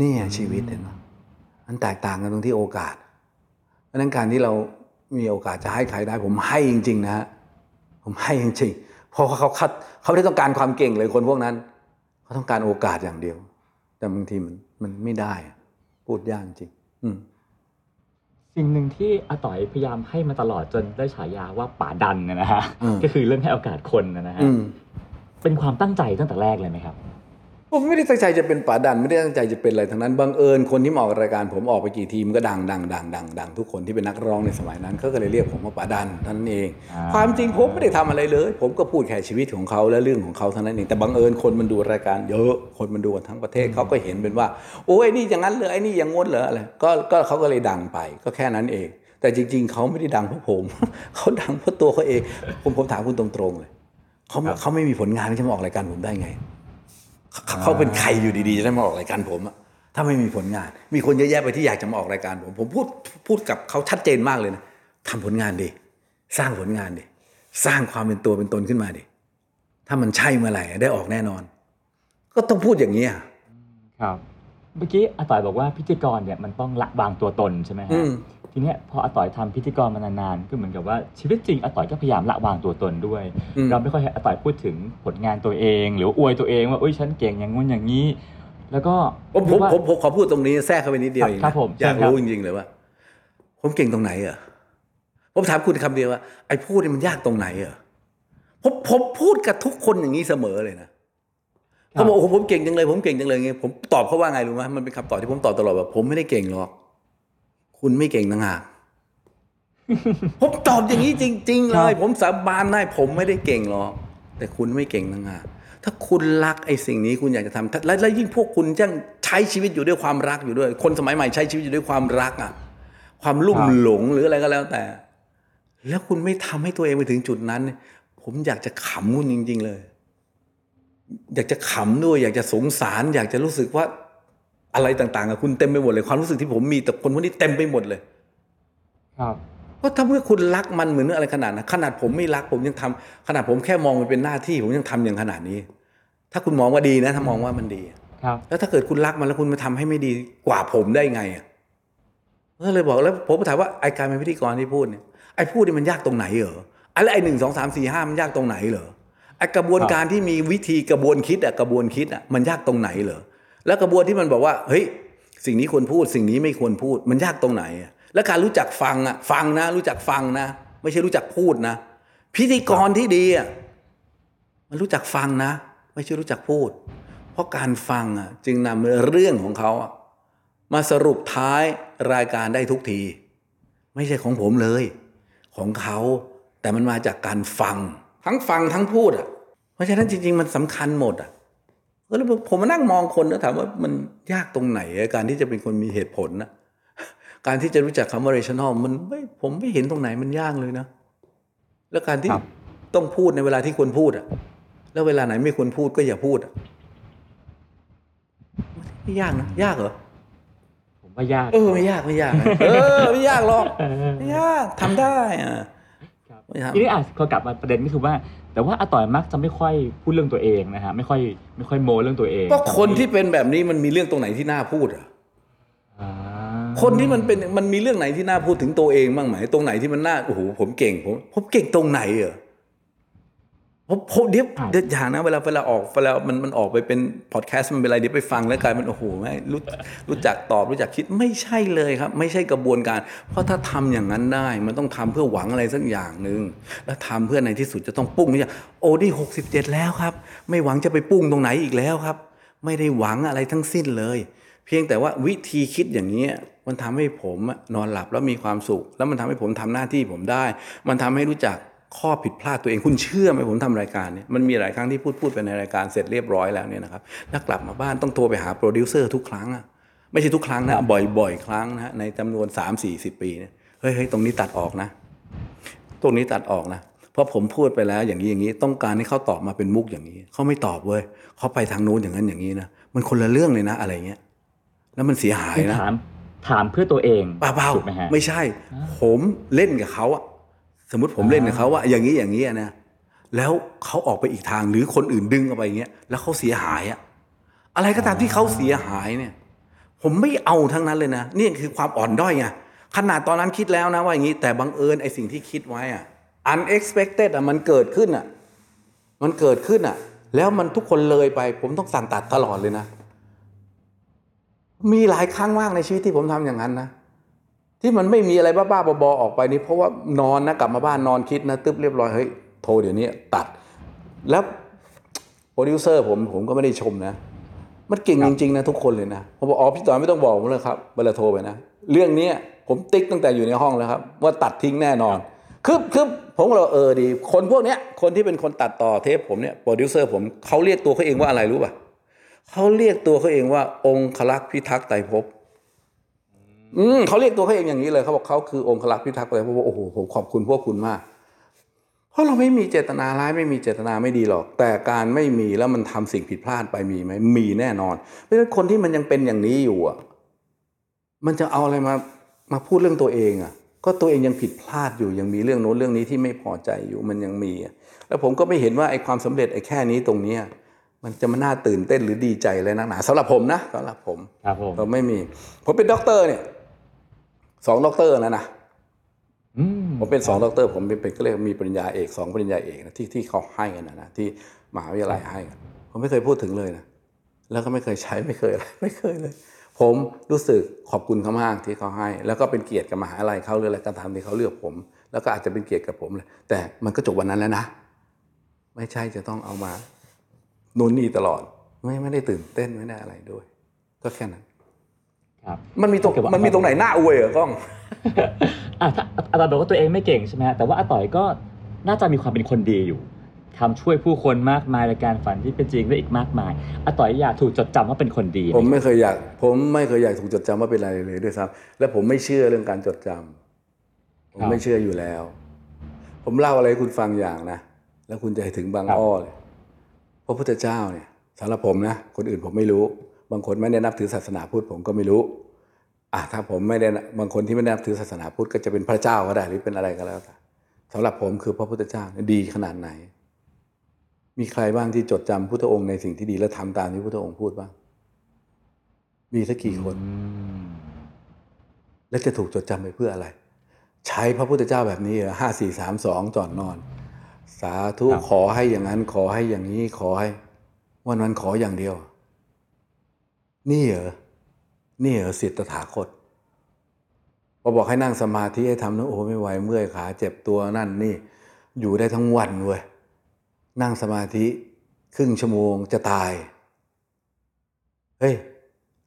S1: นี่อะชีวิตเห็นไหมมันแตกต่างกันตรงที่โอกาส เพราะฉะนั้นการที่เรามีโอกาสจะให้ใครได้ ผมให้จริง ๆ นะฮะผมให้จริงๆ เพราะว่าเขาคัดเขาไม่ได้ต้องการความเก่งเลยคนพวกนั้น เขาต้องการโอกาสอย่างเดียว แต่บางทีมันมันไม่ได้อะพูดยากจริง อืม
S3: สิ่งหนึ่งที่อาต่อยพยายามให้มาตลอดจนได้ฉายาว่าป่าดันเนยนะฮะ
S1: อืม
S3: ก็คือเรื่องให้โอกาสคนนะฮะ
S1: อืม
S3: เป็นความตั้งใจตั้งแต่แรกเลยไหมครับ
S1: ผมไม่ได้ตั้งใจจะเป็นป๋าดันไม่ได้ตั้งใจจะเป็นอะไรทั้งนั้นบังเอิญคนที่มาออกรายการผมออกไปกี่ทีมก็ดังดังดังดังดังทุกคนที่เป็นนักร้องในสมัยนั้นเขาก็เลยเรียกผมว่าป๋าดันเท่านั้นเอง
S3: อ่า
S1: ความจริงผมไม่ได้ทำอะไรเลย ผมก็พูดแค่ชีวิตของเขาและเรื่องของเขาเท่านั้นเองแต่บังเอิญคนมันดูรายการเยอะคนมันดูกันทั้งประเทศเขาก็เห็นเป็นว่า โอ้ยไอ้นี่อย่างนั้นเลยไอ้นี่อย่างงดเหรออะไรก็ก็เขาก็เลยดังไปก็แค่นั้นเอง แต่จริง ๆเขาไม่ได้ดังเพราะผมเขาดังเพราะตัวเขาเองผมผมถามคุณตรงๆเลยเขาไม่เขาไม่มีผลงานที่จะมาออกรายการผมได้ไง เขาเขาเป็นใครอยู่ดีๆจะได้มาออกรายการผมอะถ้าไม่มีผลงาน มีคนเยอะแยะไปที่อยากจะมาออกรายการผม ผมพูดพูดกับเขาชัดเจนมากเลยนะทำผลงานดิสร้างผลงานดิสร้างความเป็นตัวเป็นตนขึ้นมาดิถ้ามันใช่เมื่อไหร่ได้ออกแน่นอน ก็ต้องพูดอย่างนี้อะ
S3: ครับ เมื่อกี้อาต่อยบอกว่าพิธีกรเนี่ยมันต้องละวางตัวตนใช่ไหมฮะ
S1: อืม
S3: ทีเนี้ยพออาต่อยทำพิธีกรมานานๆก็เหมือนกับว่าชีวิตจริงอาต่อยก็พยายามละวางตัวตนด้วย
S1: อืม
S3: เราไม่ค่อยให้อาต่อยพูดถึงผลงานตัวเอง หรือว่าอวยตัวเองว่าเอ้ยฉันเก่งอย่างงู้นอย่างนี้ แล้วก็
S1: ผมผม
S3: เรียกว่า
S1: ผมผมขอพูดตรงนี้แทรกเข้าไปนิดเดียวเอง
S3: ครั
S1: นะ
S3: บผม
S1: อยาก
S3: เชิญครับ
S1: รู้จริงๆเลยว่า ผมเก่งตรงไหนเหรอผมถามคุณคำเดียวว่าไอ้พูดนี่มันยากตรงไหนเหรอผมผมพูดกับทุกคนอย่างนี้เสมอเลยนะเขาบอกโอ้โหผมเก่งจังเลยผมเก่งจังเลยไงผมตอบเขาว่าไงรู้ไหมมันเป็นคำตอบที่ผมตอบตลอดว่าผมไม่ได้เก่งหรอก คุณไม่เก่งต่างหากผมตอบอย่างนี้จริง ๆ เลย ผมสาบานได้ผมไม่ได้เก่งหรอกแต่คุณไม่เก่งต่างหากถ้าคุณรักไอ้สิ่งนี้คุณอยากจะทำถ้าและและยิ่งพวกคุณยังใช้ชีวิตอยู่ด้วยความรักอยู่ด้วย คนสมัยใหม่ใช้ชีวิตอยู่ด้วยความรักอะ ความลุ่มหลงหรืออะไรก็แล้วแต่ แล้วคุณไม่ทำให้ตัวเองไปถึงจุดนั้นเนี่ยผมอยากจะขำคุณจริง ๆ เลย อยากจะขำด้วย อยากจะสงสาร อยากจะรู้สึกว่า อะไรต่างๆกับคุณเต็มไปหมดเลยความรู้สึกที่ผมมีแต่คนพวกนี้เต็มไปหมดเลย
S3: ครับ
S1: เพราะถ้าเมื่อคุณรักมันเหมือนอะไรขนาดนั้นขนาดผมไม่รักผมยังทำขนาดผมแค่มองมันเป็นหน้าที่ผมยังทำอย่างขนาดนี้ ถ้าคุณมองว่าดีนะ ถ้ามองว่ามันดี
S3: ครับ
S1: แล้วถ้าเกิดคุณรักมันแล้วคุณมาทำให้ไม่ดีกว่าผมได้ไงอะก็เลยบอกแล้วผมก็ถามว่าไอการเป็นพิธีกรที่พูดเนี่ยไอพูดนี่มันยากตรงไหนเหรออะไรไอหนึ่งสองสามสี่ห้ามันยากตรงไหนเหรอไอกระบวนการที่มีวิธีกระบวนคิดอะกระบวนคิดอะมันยากตรงไหนเหรอ แล้วกระบวนที่มันบอกว่าเฮ้ยสิ่งนี้ควรพูด สิ่งนี้ไม่ควรพูด มันยากตรงไหน แล้วการรู้จักฟังอะฟังนะ รู้จักฟังนะ ไม่ใช่รู้จักพูดนะ พิธีกรที่ดีอะมันรู้จักฟังนะ ไม่ใช่รู้จักพูด เพราะการฟังอะจึงนำเรื่องของเขาอะมาสรุปท้ายรายการได้ทุกที ไม่ใช่ของผมเลย ของเขาแต่มันมาจากการฟัง ทั้งฟังทั้งพูดอะเพราะฉะนั้นจริง ๆ มันสำคัญหมดอะ ก็เลยผมมานั่งมองคนแล้วถามว่ามันยากตรงไหนอะการที่จะเป็นคนมีเหตุผลนะการที่จะรู้จักคำว่า rational มันไม่ผมไม่เห็นตรงไหนมันยากเลยนะ แล้วการที่
S3: ครับ
S1: ต้องพูดในเวลาที่ควรพูดอะแล้วเวลาไหนไม่ควรพูดก็อย่าพูดอะไม่ยากนะยากเหรอ
S3: ผมว่ายาก
S1: เออไม่ยากไม่ยากนะเออไม่ยากหรอก
S3: เออ
S1: ไม่ยากทำได้อะ
S3: ครับ
S1: ไม่ทำ
S3: ทีนี้อะพอกลับมาประเด็นก็คือว่า แต่ว่าอาต่อยมักจะไม่ค่อยพูดเรื่องตัวเองนะฮะไม่ค่อยไม่ค่อยโมเรื่องตัวเอง
S1: ก็คนที่เป็นแบบนี้มันมีเรื่องตรงไหนที่น่าพูดอะ
S3: อ่า
S1: คนที่มันเป็นมันมีเรื่องไหนที่น่าพูดถึงตัวเองบ้างไหมตรงไหนที่มันน่าโอ้โหผมเก่งผมผมเก่งตรงไหนเหรอ ผมผมเดี๋ยวเดี๋ยวอย่างนะเวลาเวลาออกเวลามันมันออกไปเป็นพอดแคสต์มันเป็นอะไรเดี๋ยวไปฟังแล้วกลายมันโอ้โหไม่รู้รู้จักตอบรู้จักคิดไม่ใช่เลยครับ ไม่ใช่กระบวนการ เพราะถ้าทำอย่างนั้นได้ มันต้องทำเพื่อหวังอะไรสักอย่างหนึ่งแล้วทำเพื่อในที่สุดจะต้องปุ้งไม่ใช่โอ้นี่หกสิบเจ็ดแล้วครับ ไม่หวังจะไปปุ้งตรงไหนอีกแล้วครับ ไม่ได้หวังอะไรทั้งสิ้นเลย เพียงแต่ว่าวิธีคิดอย่างนี้ยมันทำให้ผมอะนอนหลับแล้วมีความสุข แล้วมันทำให้ผมทำหน้าที่ผมได้ มันทำให้รู้จัก ข้อผิดพลาดตัวเองคุณเชื่อไหมผมทำรายการเนี่ยมันมีหลายครั้งที่พูดพูดไปในรายการเสร็จเรียบร้อยแล้วเนี่ยนะครับแล้วกลับมาบ้านต้องโทรไปหาโปรดิวเซอร์ทุกครั้งอะไม่ใช่ทุกครั้งนะบ่อยๆ ครั้งนะฮะในจำนวน 3 4 0 ปีเนี่ยเฮ้ยเฮ้ยตรงนี้ตัดออกนะ ตรงนี้ตัดออกนะ เพราะผมพูดไปแล้วอย่างนี้อย่างนี้ต้องการให้เขาตอบมาเป็นมุกอย่างนี้เขาไม่ตอบเว้ยเขาไปทางนู้นอย่างนั้นอย่างนี้นะมันคนละเรื่องเลยนะอะไรเงี้ยแล้วมันเสียหาย
S3: คือ
S1: นะ
S3: ถามถามเพื่อตัวเอง
S1: เปล่า
S3: ถูกไหมฮะ
S1: ๆไม่ใช่ ผมเล่นกับเขาอะ สมมติผมเล่นกับเขาว่าอย่างนี้อย่างนี้นะแล้วเขาออกไปอีกทางหรือคนอื่นดึงเอาไปอย่างเงี้ยแล้วเขาเสียหายอะอะไรก็ตามที่เขาเสียหายเนี่ย ผมไม่เอาทั้งนั้นเลยนะนี่คือความอ่อนด้อยไงขนาดตอนนั้นคิดแล้วนะว่าอย่างนี้ แต่บังเอิญไอ้สิ่งที่คิดไว้อะ unexpected อะมันเกิดขึ้นอะมันเกิดขึ้นอะแล้วมันทุกคนเลยไป ผมต้องสั่งตัดตลอดเลยนะ มีหลายครั้งมากในชีวิตที่ผมทำอย่างนั้นนะ ที่มันไม่มีอะไรบ้าๆบอๆออกไปนี่เพราะว่านอนนะกลับมาบ้านนอนคิดนะตึ๊บเรียบร้อยเฮ้ยโทรเดี๋ยวนี้ตัด แล้วโปรดิวเซอร์ผมผมก็ไม่ได้ชมนะ มันเก่งจริงๆนะทุกคนเลยนะผมบอกอ๋อพี่ต่อยไม่ต้องบอกผมเลยครับเวลาโทรไปนะ เรื่องนี้ผมติ๊กตั้งแต่อยู่ในห้องแล้วครับ ว่าตัดทิ้งแน่นอนคือคือผมเลยเออดี คนพวกเนี้ยคนที่เป็นคนตัดต่อเทปผมเนี่ยโปรดิวเซอร์ผมเขาเรียกตัวเขาเองว่าอะไรรู้ป่ะเขาเรียกตัวเขาเองว่าองคลักษ์พิทักษ์ไตรภพ อืมเขาเรียกตัวเขาเองอย่างนี้เลยเขาบอกเขาคือองคลักษ์พิทักษ์เลยเพราะว่าโอ้โหผมขอบคุณพวกคุณมาก เพราะเราไม่มีเจตนาร้ายไม่มีเจตนาไม่ดีหรอก แต่การไม่มีแล้วมันทำสิ่งผิดพลาดไปมีไหมมีแน่นอน เพราะฉะนั้นคนที่มันยังเป็นอย่างนี้อยู่อะมันจะเอาอะไรมามาพูดเรื่องตัวเองอะ ก็ตัวเองยังผิดพลาดอยู่ยังมีเรื่องโน้นเรื่องนี้ที่ไม่พอใจอยู่มันยังมีอะแล้วผมก็ไม่เห็นว่าไอ้ความสำเร็จไอ้แค่นี้ตรงเนี้ยมันจะมาน่าตื่นเต้นหรือดีใจเลยนักหนาสำหรับผมนะสำหรับผม
S3: ครับผม
S1: เราไม่มีผมเป็นด็อกเตอร์เนี่ย สองด็อกเตอร์แล้วนะ
S3: อืม
S1: ผมเป็นสองด็อกเตอร์ผมเป็นเป็นก็เรียกมีปริญญาเอกสองปริญญาเอกนะที่ที่เขาให้กันนะนะที่มหาวิทยาลัยให้กันผมไม่เคยพูดถึงเลยนะแล้วก็ไม่เคยใช้ไม่เคยอะไรไม่เคยเลย ผมรู้สึกขอบคุณเขามากที่เขาให้ แล้วก็เป็นเกียรติกับมหาลัยเขาเลยอะไรการทำที่เขาเลือกผม แล้วก็อาจจะเป็นเกียรติกับผมเลยแต่มันก็จบวันนั้นแล้วนะ ไม่ใช่จะต้องเอามานู่นนี่ตลอด ไม่ไม่ได้ตื่นเต้นไม่ได้อะไรด้วย ก็แค่นั้น
S3: ครับ
S1: มันมีตรง
S3: โอเคว่ามั
S1: มันมีตรงไหนหน้าอวยเหรอกล้อง
S3: อะถ้าอาตอยบอกว่าตัวเองไม่เก่งใช่ไหมฮะแต่ว่าอาต่อยก็น่าจะมีความเป็นคนดีอยู่ทำช่วยผู้คนมากมายในการฝันที่เป็นจริงและอีกมากมายอาต่อยอยากถูกจดจำว่าเป็นคนดีไห
S1: ผมไม่เคยอยาก ผมไม่เคยอยากถูกจดจำว่าเป็นอะไรเลยด้วยซ้ำและผมไม่เชื่อเรื่องการจดจำผมไม่เชื่ออยู่แล้ว ผมเล่าอะไรให้คุณฟังอย่างนะแล้วคุณจะถึงบางอ้อเลยพระพุทธเจ้าเนี่ยสำหรับผมนะคนอื่นผมไม่รู้ บางคนไม่ได้นับถือศาสนาพุทธผมก็ไม่รู้อะถ้าผมไม่ได้นะบางคนที่ไม่ได้นับถือศาสนาพุทธก็จะเป็นพระเจ้าก็ได้หรือเป็นอะไรก็แล้วแต่สำหรับผมคือพระพุทธเจ้าเนี่ยดีขนาดไหน มีใครบ้างที่จดจำพุทธองค์ในสิ่งที่ดีและทำตามที่พุทธองค์พูดบ้าง มีสักกี่คน
S3: อืม
S1: และจะถูกจดจำไปเพื่ออะไร ใช้พระพุทธเจ้าแบบนี้เหรอห้าสี่สามสองจอดนอน สาธุขอให้อย่างนั้นขอให้อย่างนี้ขอให้ วันวันๆขออย่างเดียว นี่เหรอ นี่เหรอสิทธตถาคตพอบอกให้นั่งสมาธิให้ทำนะโอ้ไม่ไหวเมื่อยขาเจ็บตัวนั่นนี่ อยู่ได้ทั้งวันเว้ยนั่งสมาธิครึ่งชั่วโมงจะตาย เฮ้ย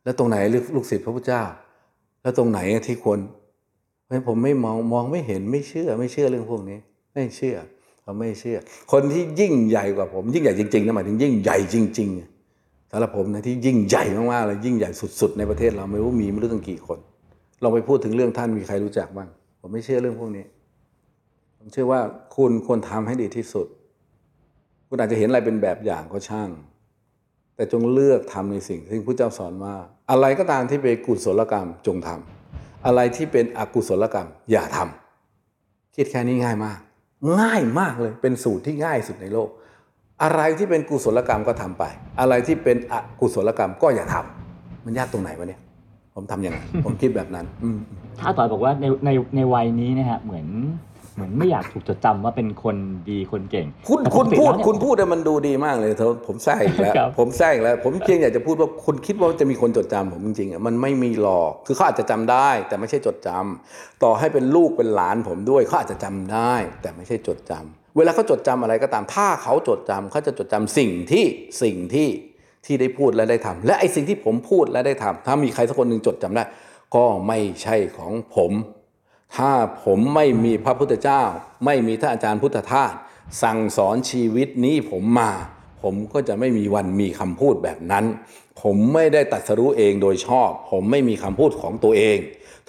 S1: แล้วตรงไหนลูกลูกศิษย์พระพุทธเจ้า แล้วตรงไหนที่ควรเพราะผมไม่มองมองไม่เห็นไม่เชื่อ ไม่เชื่อเรื่องพวกนี้ ไม่เชื่อเราไม่เชื่อ คนที่ยิ่งใหญ่กว่าผม ยิ่งใหญ่จริงๆนะหมายถึงยิ่งใหญ่จริง ๆ สำหรับผมนะที่ยิ่งใหญ่มากๆเลยยิ่งใหญ่สุด ๆ ในประเทศเราไม่รู้มีไม่รู้ตั้งกี่คนลองไปพูดถึงเรื่องท่านมีใครรู้จักบ้างผมไม่เชื่อเรื่องพวกนี้ ผมเชื่อว่าคุณควรทำให้ดีที่สุด คุณอาจจะเห็นอะไรเป็นแบบอย่างก็ช่าง แต่จงเลือกทำในสิ่งที่พระเจ้าสอนว่า อะไรก็ตามที่เป็นกุศลกรรมจงทำอะไรที่เป็นอกุศลกรรม อย่าทำคิดแค่นี้ง่ายมาก ง่ายมากเลยเป็นสูตรที่ง่ายสุดในโลก อะไรที่เป็นกุศลกรรมก็ทำไป อะไรที่เป็นอกุศลกรรมก็อย่าทำมันยากตรงไหนวะเนี่ย ผมทำยังไงผมคิดแบบนั้นอืม
S3: ถ้าอาต่อยบอกว่าในในในวัยนี้นะฮะเหมือนเหมือนไม่อยากถูกจดจำว่าเป็นคนดีคนเก่ง
S1: คุณ
S3: แต่ป
S1: คุ
S3: ก
S1: ณ
S3: ติ
S1: พูด
S3: แล้วเนี่ย
S1: คุณพูดแต่มันดูดีมากเลยเธอผมแทรกอีกแล้ว
S3: ครับ
S1: ผมแทรกอีกแล้วผมเพียงอยากจะพูดว่าคุณคิดว่าจะมีคนจดจำผมจริงๆอะมันไม่มีหรอกคือเขาอาจจะจำได้ แต่ไม่ใช่จดจำต่อให้เป็นลูกเป็นหลานผมด้วยเขาอาจจะจำได้ แต่ไม่ใช่จดจำ เวลาเขาจดจำอะไรก็ตาม ถ้าเขาจดจำเขาจะจดจำสิ่งที่สิ่งที่ที่ได้พูดและได้ทำและไอ้สิ่งที่ผมพูดและได้ทำถ้ามีใครสักคนหนึ่งจดจำได้ ก็ไม่ใช่ของผม ถ้าผมไม่มีพระพุทธเจ้า ไม่มีท่านอาจารย์พุทธทาสสั่งสอนชีวิตนี้ผมมา ผมก็จะไม่มีวันมีคำพูดแบบนั้น ผมไม่ได้ตัดสรู้เองโดยชอบ ผมไม่มีคำพูดของตัวเอง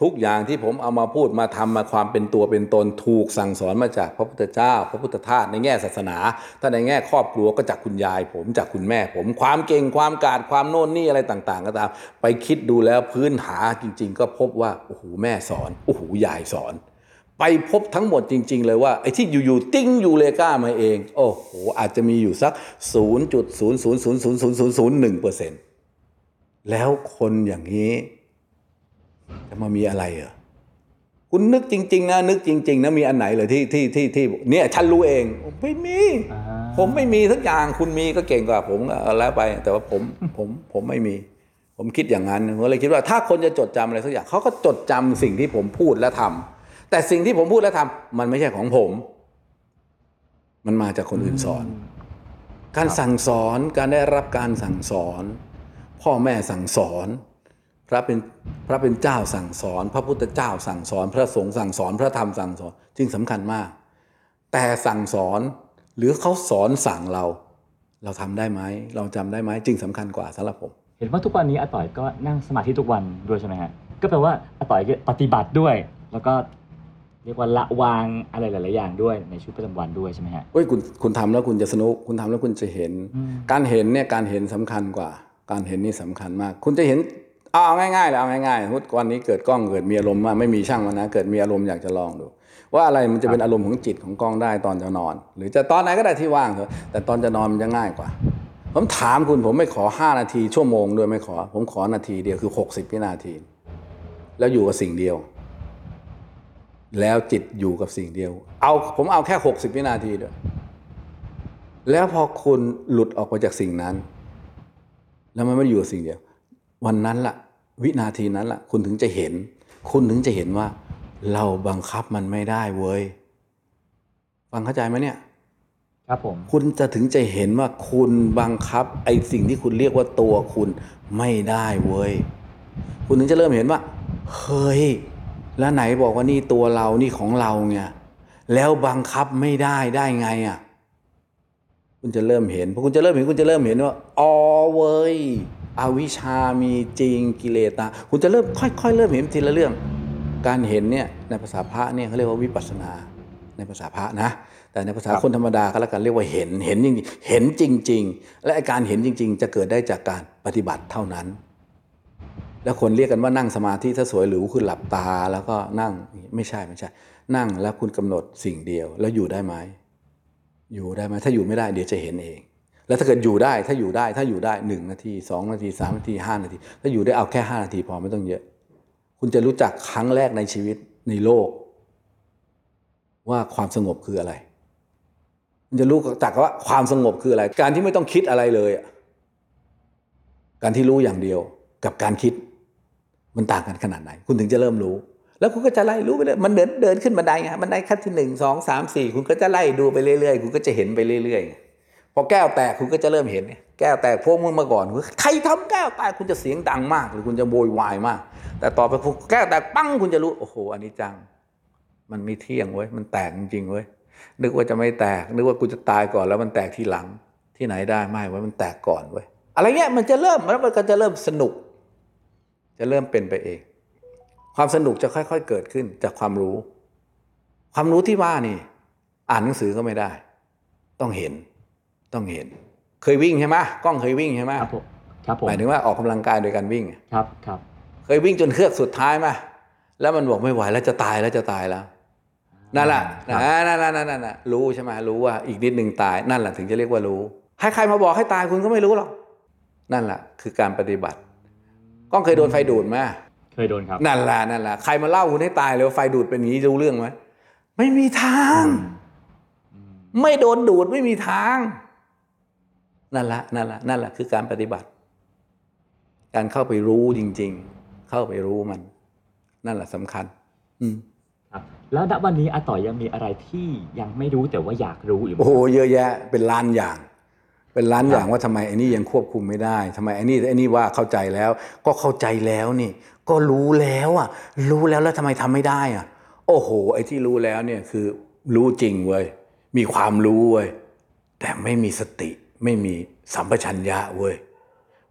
S1: ทุกอย่างที่ผมเอามาพูดมาทำมาความเป็นตัวเป็นตนถูกสั่งสอนมาจากพระพุทธเจ้า พระพุทธทาสในแง่ศาสนา ถ้าในแง่ครอบครัวก็จากคุณยาย ผมจากคุณแม่ ผมความเก่งความกาดความโน่นนี่อะไรต่างๆ ก็ตาม ไปคิดดูแล้วพื้นหาจริง ๆ ก็พบว่าโอ้โหแม่สอนโอ้โหยายสอน ไปพบทั้งหมดจริง ๆ เลยว่าไอ้ที่อยู่ๆติ้งยูเลกามาเอง โอ้โหอาจจะมีอยู่สัก 0.0000001เปอร์เซ็นต์แล้วคนอย่างนี้ จะมามีอะไรเหรอคุณนึกจริง ๆ นะ นึกจริง ๆ นะมีอันไหนเลยที่ที่ที่ที่เนี่ยฉันรู้เองไม่มี
S3: อ่า
S1: ผมไม่มีทุกอย่างคุณมีก็เก่งกว่า ผมก็แล้วไป แต่ว่าผมผมผมไม่มี ผมคิดอย่างนั้นผมเลยคิดว่าถ้าคนจะจดจำอะไรสักอย่างเขาก็จดจำสิ่งที่ผมพูดและทำแต่สิ่งที่ผมพูดและทำมันไม่ใช่ของผม มันมาจากคนอื่นสอน การสั่งสอนการได้รับการสั่งสอน พ่อแม่สั่งสอน พระเป็นพระเป็นเจ้าสั่งสอน พระพุทธเจ้าสั่งสอน พระสงฆ์สั่งสอน พระธรรมสั่งสอน จึงสำคัญมาก แต่สั่งสอนหรือเขาสอนสั่งเรา เราทำได้ไหมเราจำได้ไหมจึงสำคัญกว่าสำหรับผม
S3: เห็นว่าทุกวันนี้อาต่อยก็นั่งสมาธิทุกวันด้วยใช่ไหมฮะก็แปลว่าอาต่อยก็ปฏิบัติด้วย แล้วก็เรียกว่าละวางอะไรหลาย ๆ อย่างด้วยในชีวิตประจำวันด้วยใช่ไหมฮะ
S1: เฮ้ยคุณคุณทำแล้วคุณจะสนุกคุณทำแล้วคุณจะเห็น
S3: อืม
S1: การเห็นเนี่ยการเห็นสำคัญกว่า การเห็นนี่สำคัญมาก คุณจะเห็น เอาเอาง่ายๆเลยเอาง่ายๆพุทธวันนี้เกิดกล้องเกิดมีอารมณ์มาไม่มีช่างมันนะเกิดมีอารมณ์อยากจะลองดู ว่าอะไรมันจะเป็นอารมณ์ของจิตของกล้องได้ตอนจะนอน หรือจะตอนไหนก็ได้ที่ว่างเถอะแต่ตอนจะนอนมันจะง่ายกว่า ผมถามคุณผมไม่ขอ 5 นาที ชั่วโมงด้วยไม่ขอ ผมขอนาทีเดียวคือ 60วินาที แล้วอยู่กับสิ่งเดียว แล้วจิตอยู่กับสิ่งเดียว เอาผมเอาแค่ 60วินาทีด้วยแล้วพอคุณหลุดออกไปจากสิ่งนั้น แล้วมันไม่ได้อยู่กับสิ่งเดียว วันนั้นละ วินาทีนั้นละคุณถึงจะเห็น คุณถึงจะเห็นว่า เราบังคับมันไม่ได้เว้ยฟังเข้าใจไหมเนี่ย
S3: ครับผม
S1: คุณจะถึงจะเห็นว่าคุณบังคับ ไอ้สิ่งที่คุณเรียกว่าตัวคุณไม่ได้เว้ยคุณถึงจะเริ่มเห็นว่า เฮ้ย แล้วไหนบอกว่านี่ตัวเรานี่ของเราไงแล้วบังคับไม่ได้ได้ไงอะ คุณจะเริ่มเห็นพอคุณจะเริ่มเห็นคุณจะเริ่มเห็นว่าอ๋อเว้ย อวิชามีจริงกิเลสตาคุณจะเริ่มค่อย ๆ เริ่มเห็นทีละเรื่อง การเห็นเนี่ยในภาษาพระเนี่ยเขาเรียกว่าวิปัสสนาในภาษาพระนะ แต่ในภาษาคนธรรมดาก็แล้วกันเรียกว่าเห็นเห็นจริงเห็นจริง ๆ และอ้การเห็นจริง ๆ จะเกิดได้จากการปฏิบัติเท่านั้น แล้วคนเรียกกันว่านั่งสมาธิถ้าสวยหรูคือหลับตาแล้วก็นั่งไม่ใช่ไม่ใช่ นั่งแล้วคุณกำหนดสิ่งเดียวแล้วอยู่ได้ไหมอยู่ได้ไหมถ้าอยู่ไม่ได้เดี๋ยวจะเห็นเอง แล้วถ้าเกิดอยู่ได้ถ้าอยู่ได้ถ้าอยู่ได้หนึ่งนาทีสองนาทีสามนาทีห้านาที ถ้าอยู่ได้เอาแค่ห้านาทีพอไม่ต้องเยอะ คุณจะรู้จักครั้งแรกในชีวิตในโลก ว่าความสงบคืออะไรคุณจะรู้จักว่าความสงบคืออะไร การที่ไม่ต้องคิดอะไรเลยการที่รู้อย่างเดียวกับการคิด มันต่างกันขนาดไหน คุณถึงจะเริ่มรู้ แล้วคุณก็จะไล่รู้ไปเลยมันเดินเดินขึ้นบันไดไงบันไดขั้นที่หนึ่งสองสามสี่คุณก็จะไล่ดูไปเรื่อยๆคุณก็จะเห็นไปเรื่อยๆ พอแก้วแตกคุณก็จะเริ่มเห็นไงแก้วแตกพวกมึงมาก่อนใครทำแก้วแตกคุณจะเสียงดังมาก หรือคุณจะโวยวายมาก แต่ต่อไปแก้วแตกปั้งคุณจะรู้โอ้โหอันนี้จัง มันไม่เที่ยงเว้ยมันแตกจริงเว้ยนึกว่าจะไม่แตก นึกว่ากูจะตายก่อนแล้วมันแตกทีหลัง ที่ไหนได้ไม่เว้ยมันแตกก่อนเว้ยอะไรเงี้ยมันจะเริ่มแล้วมันก็จะเริ่มสนุก จะเริ่มเป็นไปเอง ความสนุกจะค่อย ๆ เกิดขึ้นจากความรู้ ความรู้ที่ว่านี่ อ่านหนังสือก็ไม่ได้ ต้องเห็น ต้องเห็น เคยวิ่งใช่ไหมกล้องเคยวิ่งใช่ไหม
S3: ครับผมครับผม
S1: หมายถึงว่าออกกำลังกายโดยการวิ่ง
S3: ครับครับ
S1: เคยวิ่งจนเครือกสุดท้ายไหมแล้วมันบอกไม่ไหวแล้วจะตายแล้วจะตายแล้วนั่นแหละ
S3: ครับ
S1: นั่นนั่นนั่นนั่นนั่นรู้ใช่ไหมรู้ว่าอีกนิดหนึ่งตายนั่นแหละถึงจะเรียกว่ารู้ให้ใครมาบอกให้ตายคุณก็ไม่รู้หรอกนั่นแหละคือการปฏิบัติก้องเคยโดนไฟดูดไหม
S3: เคยโดนครับ
S1: นั่นแหละนั่นแหละใครมาเล่าคุณให้ตายเลยว่าไฟดูดเป็นอย่างนี้รู้เรื่องไหมไม่มีทาง
S3: อืม
S1: ไม่โดนดูดไม่มีทาง นั่นแหละนั่นแหละนั่นแหละคือการปฏิบัติ การเข้าไปรู้จริง ๆ เข้าไปรู้มัน นั่นแหละสำคัญ อืม
S3: ครับ แล้วณวันนี้อาต่อยยังมีอะไรที่ยังไม่รู้แต่ว่าอยากรู้อยู่ไหม
S1: โอ้โหเยอะแยะ เป็นล้านอย่าง เป็นล้านอย่างว่าทำไมไอ้นี่ยังควบคุมไม่ได้ทำไมไอ้นี่ไอ้นี่ว่าเข้าใจแล้ว ก็เข้าใจแล้วนี่ ก็รู้แล้วอะ รู้แล้วแล้วทำไมทำไม่ได้อะ โอ้โห ไอ้ที่รู้แล้วเนี่ยคือ รู้จริงเว้ยมีความรู้เว้ยแต่ไม่มีสติ ไม่มีสัมปชัญญะเว้ย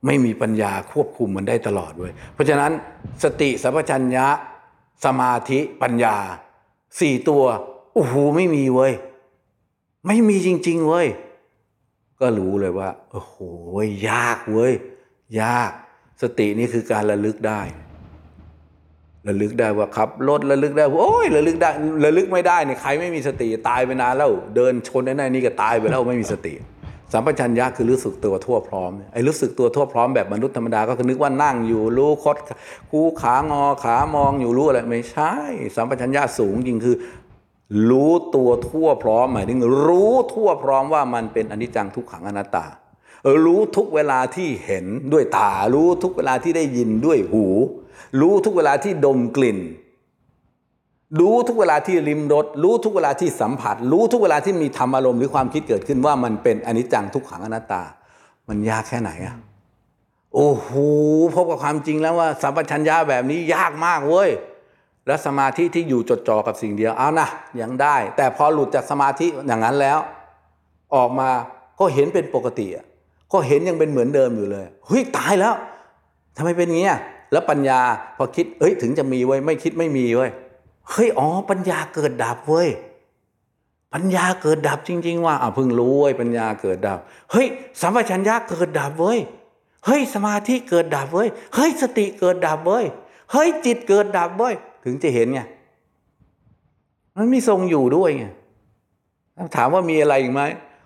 S1: ไม่มีปัญญาควบคุมมันได้ตลอดเว้ยเพราะฉะนั้นสติสัมปชัญญะ สมาธิปัญญาสี่ตัวโอ้โหไม่มีเว้ยไม่มีจริง ๆเว้ยก็รู้เลยว่าโอ้โหยากเว้ยยาก สตินี่คือการระลึกได้ ระลึกได้ว่าขับรถระลึกได้โอ้ยระลึกได้ระลึกไม่ได้เนี่ยใครไม่มีสติตายไปนานแล้ว เดินชนไอ้นั่นนี่ก็ตายไปแล้วไม่มีสติ สัมปชัญญะคือรู้สึกตัวทั่วพร้อมไอ้รู้สึกตัวทั่วพร้อมแบบมนุษย์ธรรมดาก็คือนึกว่านั่งอยู่รู้คดคูขางอขามองอยู่รู้อะไรไม่ใช่ สัมปชัญญะสูงจริงคือ รู้ตัวทั่วพร้อมหมายถึง รู้ทั่วพร้อมว่ามันเป็นอนิจจังทุกขังอนัตตาเออรู้ทุกเวลาที่เห็นด้วยตา รู้ทุกเวลาที่ได้ยินด้วยหู รู้ทุกเวลาที่ดมกลิ่น รู้ทุกเวลาที่ริมรสรู้ทุกเวลาที่สัมผัส รู้ทุกเวลาที่มีธรรมอารมณ์หรือความคิดเกิดขึ้นว่ามันเป็นอนิจจังทุกขังอนัตตา มันยากแค่ไหนอะโอ้โหพบกับความจริงแล้วว่าสัมปชัญญะแบบนี้ยากมากเว้ยแล้วสมาธิที่อยู่จดจ่อกับสิ่งเดียวเอานะยังได้ แต่พอหลุดจากสมาธิอย่างนั้นแล้ว ออกมาก็เห็นเป็นปกติอะก็เห็นยังเป็นเหมือนเดิมอยู่เลยเฮ้ยตายแล้วทำไมเป็นอย่างเงี้ยแล้วปัญญาพอคิดเอ้ยถึงจะมีไว้ยไม่คิดไม่มีเว้ย เฮ้ยอ๋อปัญญาเกิดดับเว้ยปัญญาเกิดดับจริง ๆ ว่าอ่าเพิ่งรู้เว้ยปัญญาเกิดดับ เฮ้ยสัมปชัญญะเกิดดับเว้ยเฮ้ยสมาธิเกิดดับเว้ยเฮ้ยสติเกิดดับเว้ยเฮ้ยจิตเกิดดับเว้ยถึงจะเห็นไงมันมีทรงอยู่ด้วยไงถามว่ามีอะไรอีกไหม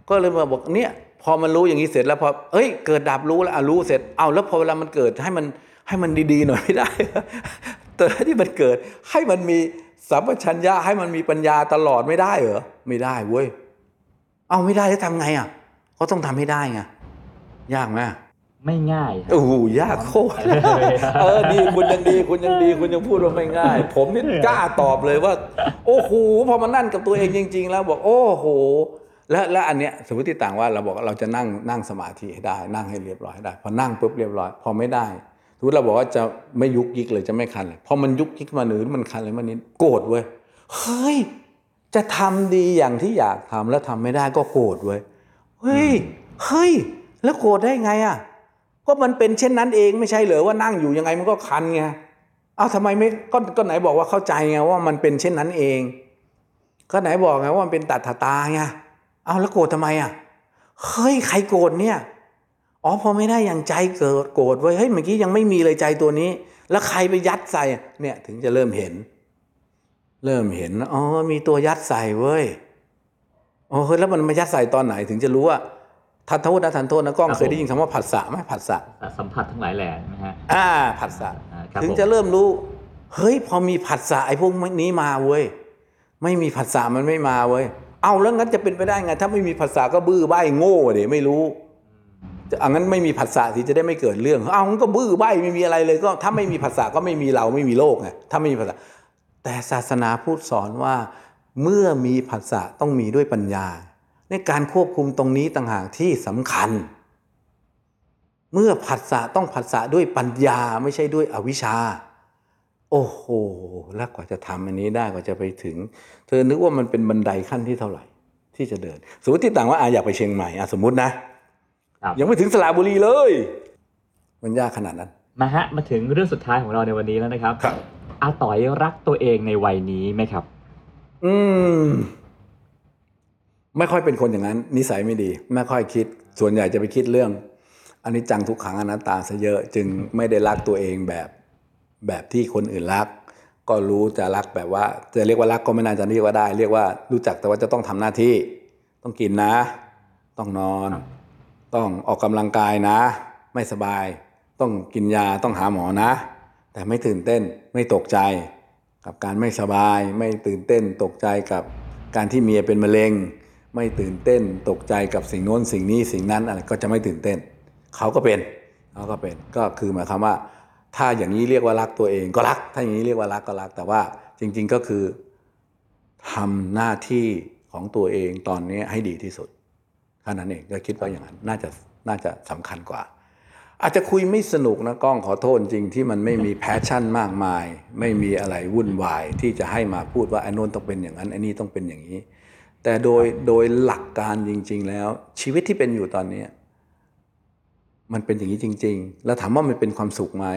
S1: ก็เลยมาบอกเนี่ย พอมันรู้อย่างนี้เสร็จแล้วพอเอ้ยเกิดดับรู้แล้วอะรู้เสร็จเอาแล้วพอเวลามันเกิดให้มันให้มันดีๆหน่อยไม่ได้แต่ที่มันเกิดให้มันมี สัมปชัญญะให้มันมีปัญญาตลอดไม่ได้เหรอไม่ได้เว้ยเอาไม่ได้แล้วทำไงอะก็ต้องทำให้ได้ไงยากไหม
S3: ไม่ง่ายครับ
S1: โอ้โหยากโคตรเออดีคุณยังดีคุณยังดีคุณยังพูดว่าไม่ง่าย ผมนี่กล้าตอบเลยว่า โอ้โหพอมานั่นกับตัวเองจริง ๆ แล้วบอกโอ้โหและและอันเนี้ยสมมติต่างว่าเราบอกว่าเราจะนั่งนั่งสมาธิให้ได้ นั่งให้เรียบร้อยให้ได้ พอนั่งปุ๊บเรียบร้อย พอไม่ได้ สมมติเราบอกว่าจะไม่ยุกยิกเลยจะไม่คันเลยพอมันยุกยิกมาหรือมันคันเลยมันนิดโกรธเว้ยเฮ้ยจะทำดีอย่างที่อยากทำแล้วทำไม่ได้ก็โกรธเว้ยเฮ้ยเฮ้ย แล้วโกรธได้ไงอะก็มันเป็นเช่นนั้นเองไม่ใช่เหรอว่านั่งอยู่ยังไงมันก็คันไงเอาทำไมไม่ก็ก็ไหนบอกว่าเข้าใจไงว่ามันเป็นเช่นนั้นเอง ก็ไหนบอกไงว่ามันเป็นตัดถตาไงเอาแล้วโกรธทำไมอะเฮ้ยใครโกรธเนี่ย อ๋อพอไม่ได้อย่างใจเกิดโกรธไว้ยเฮ้ยเมื่อกี้ยังไม่มีเลยใจตัวนี้ แล้วใครไปยัดใส่เนี่ยถึงจะเริ่มเห็น เริ่มเห็นอ๋อมีตัวยัดใส่เว้ยอ๋อเฮ้ยแล้วมันมายัดใส่ตอนไหนถึงจะรู้ว่าทันโทษนะทันโทษนะกล้อง
S3: ครับ
S1: เคยได้ยินคำว่าผัสสะไหมผัสสะ
S3: สัมผัสทั้งหลายแหล่นะฮะ
S1: อ่าผัสสะ
S3: อ่าครับ
S1: ถึง
S3: ผม
S1: จะเริ่มรู้ เฮ้ยพอมีผัสสะไอ้พวกนี้มาเว้ยไม่มีผัสสะมันไม่มาเว้ยเอาแล้วงั้นจะเป็นไปได้ไง ถ้าไม่มีผัสสะก็บื้อใบ้โง่เดี๋ยไม่รู้จะ อังั้นไม่มีผัสสะสิจะได้ไม่เกิดเรื่องเอางั้นก็บื้อใบไม่มีอะไรเลยก็ถ้าไม่มีผัสสะก็ไม่มีเราไม่มีโลกไงถ้าไม่มีผัสสะแต่ศาสนาพูดสอนว่า เมื่อมีผัสสะต้องมีด้วยปัญญา ในการควบคุมตรงนี้ต่างหากที่สำคัญ เมื่อผัสสะต้องผัสสะด้วยปัญญาไม่ใช่ด้วยอวิชชา โอ้โหแล้วกว่าจะทำอันนี้ได้กว่าจะไปถึง เธอนึกว่ามันเป็นบันไดขั้นที่เท่าไหร่ ที่จะเดิน สมมติที่ต่างว่าอาอยากไปเชียงใหม่อสมมตินะ ยังไม่ถึงสระบุรีเลย มันยากขนาดนั้น
S3: มาฮะมาถึงเรื่องสุดท้ายของเราในวันนี้แล้วนะครับ
S1: ครับ
S3: อาต่อยรักตัวเองในวัยนี้ไหมครับ
S1: อืม ไม่ค่อยเป็นคนอย่างนั้น นิสัยไม่ดี ไม่ค่อยคิด ส่วนใหญ่จะไปคิดเรื่องอันนี้จังทุกขังอนัตตาซะเยอะจึงไม่ได้รักตัวเองแบบแบบที่คนอื่นรัก ก็รู้จะรักแบบว่า จะเรียกว่ารักก็ไม่น่าจะเรียกว่าได้ เรียกว่ารู้จักแต่ว่าจะต้องทำหน้าที่ ต้องกินนะ ต้องนอน ต้องออกกำลังกายนะ ไม่สบาย ต้องกินยาต้องหาหมอนะ แต่ไม่ตื่นเต้นไม่ตกใจ กับการไม่สบาย ไม่ตื่นเต้นตกใจกับการที่เมียเป็นมะเร็ง ไม่ตื่นเต้นตกใจกับสิ่งโน้นสิ่งนี้สิ่งนั้นอะไรก็จะไม่ตื่นเต้น เขาก็เป็นเขาก็เป็นก็คือหมายความว่า ถ้าอย่างนี้เรียกว่ารักตัวเองก็รัก ถ้าอย่างนี้เรียกว่ารักก็รัก แต่ว่าจริง ๆก็คือทำหน้าที่ของตัวเองตอนนี้ให้ดีที่สุด ท่านั้นเองก็คิดว่าอย่างนั้นน่าจะน่าจะสำคัญกว่า อาจจะคุยไม่สนุกนะกล้องขอโทษจริงที่มันไม่มีแพชชั่นมากมาย ไม่มีอะไรวุ่นวายที่จะให้มาพูดว่าไอ้นนต้องเป็นอย่างนั้นไอ้นี่ต้องเป็นอย่างนี้ แต่โดยโดยหลักการจริง ๆ แล้ว ชีวิตที่เป็นอยู่ตอนเนี้ยมันเป็นอย่างนี้จริง ๆ แล้วถามว่ามันเป็นความสุขไหม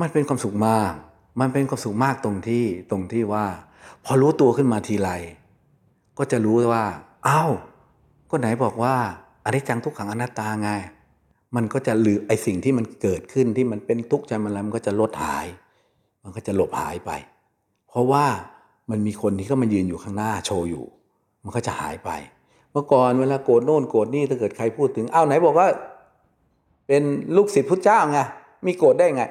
S1: มันเป็นความสุขมาก มันเป็นความสุขมากตรงที่ตรงที่ว่า พอรู้ตัวขึ้นมาทีไรก็จะรู้ว่าอ้าว ก็ไหนบอกว่าอนิจจังทุกขังอนัตตาไง มันก็จะหลืมไอสิ่งที่มันเกิดขึ้นที่มันเป็นทุกข์ใจมันแล้วมันก็จะลดหาย มันก็จะหลบหายไป เพราะว่ามันมีคนที่ก็มายืนอยู่ข้างหน้าโชว์อยู่ มันก็จะหายไป เมื่อก่อนเวลาโกรธโน่นโกรธนี่ถ้าเกิดใครพูดถึงอ้าวไหนบอกว่า เป็นลูกศิษย์พุทธเจ้าไงมีโกรธได้ไง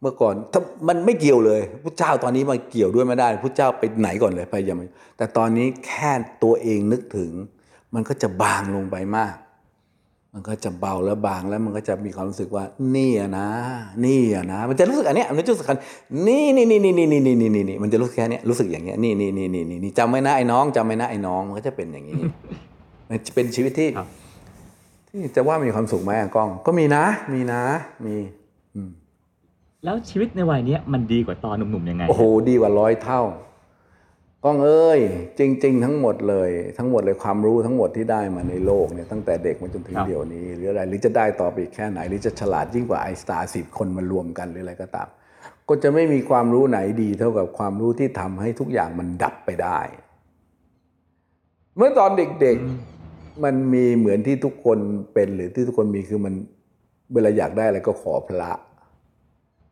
S1: เมื่อก่อนถ้ามันไม่เกี่ยวเลยพุทธเจ้าตอนนี้มาเกี่ยวด้วยไม่ได้พุทธเจ้าไปไหนก่อนเลยไปยังไม่แต่ตอนนี้แค่ตัวเองนึกถึง มันก็จะบางลงไปมาก มันก็จะเบาแล้วบางแล้วมันก็จะมีความรู้สึกว่า นี่อะนะ นี่อะนะ มันจะรู้สึกอันเนี้ยมันจะรู้สึกอันนี่นี่นี่นี่นี่นี่นี่นี่นี่มันจะรู้สึกแค่เนี้ยรู้สึกอย่างเงี้ยนี่นี่นี่นี่นี่นี่จำไว้นะไอ้น้องจำไว้นะไอ้น้องมันก็จะเป็นอย่างนี้ มันจะเป็นชีวิตที่
S3: ครับ
S1: ที่จะว่ามีความสุขไหมอะกล้อง ก็มีนะ มีนะ มีอืม
S3: แล้วชีวิตในวัยเนี้ยมันดีกว่าตอนหนุ่มๆยังไง
S1: โอ้โห ดีกว่าร้อยเท่า กล้องเอ้ยจริง ๆ ทั้งหมดเลย ทั้งหมดเลยความรู้ทั้งหมดที่ได้มาในโลกเนี่ยตั้งแต่เด็กมาจนถึงเดี๋ยวนี้ หรืออะไรหรือจะได้ต่อไปอีกแค่ไหน หรือจะฉลาดยิ่งกว่าไอน์สไตน์สิบคนมารวมกันหรืออะไรก็ตาม ก็จะไม่มีความรู้ไหนดีเท่ากับความรู้ที่ทำให้ทุกอย่างมันดับไปได้ เมื่อตอนเด็กๆมันมีเหมือนที่ทุกคนเป็นหรือที่ทุกคนมีคือมันเวลาอยากได้อะไรก็ขอพระ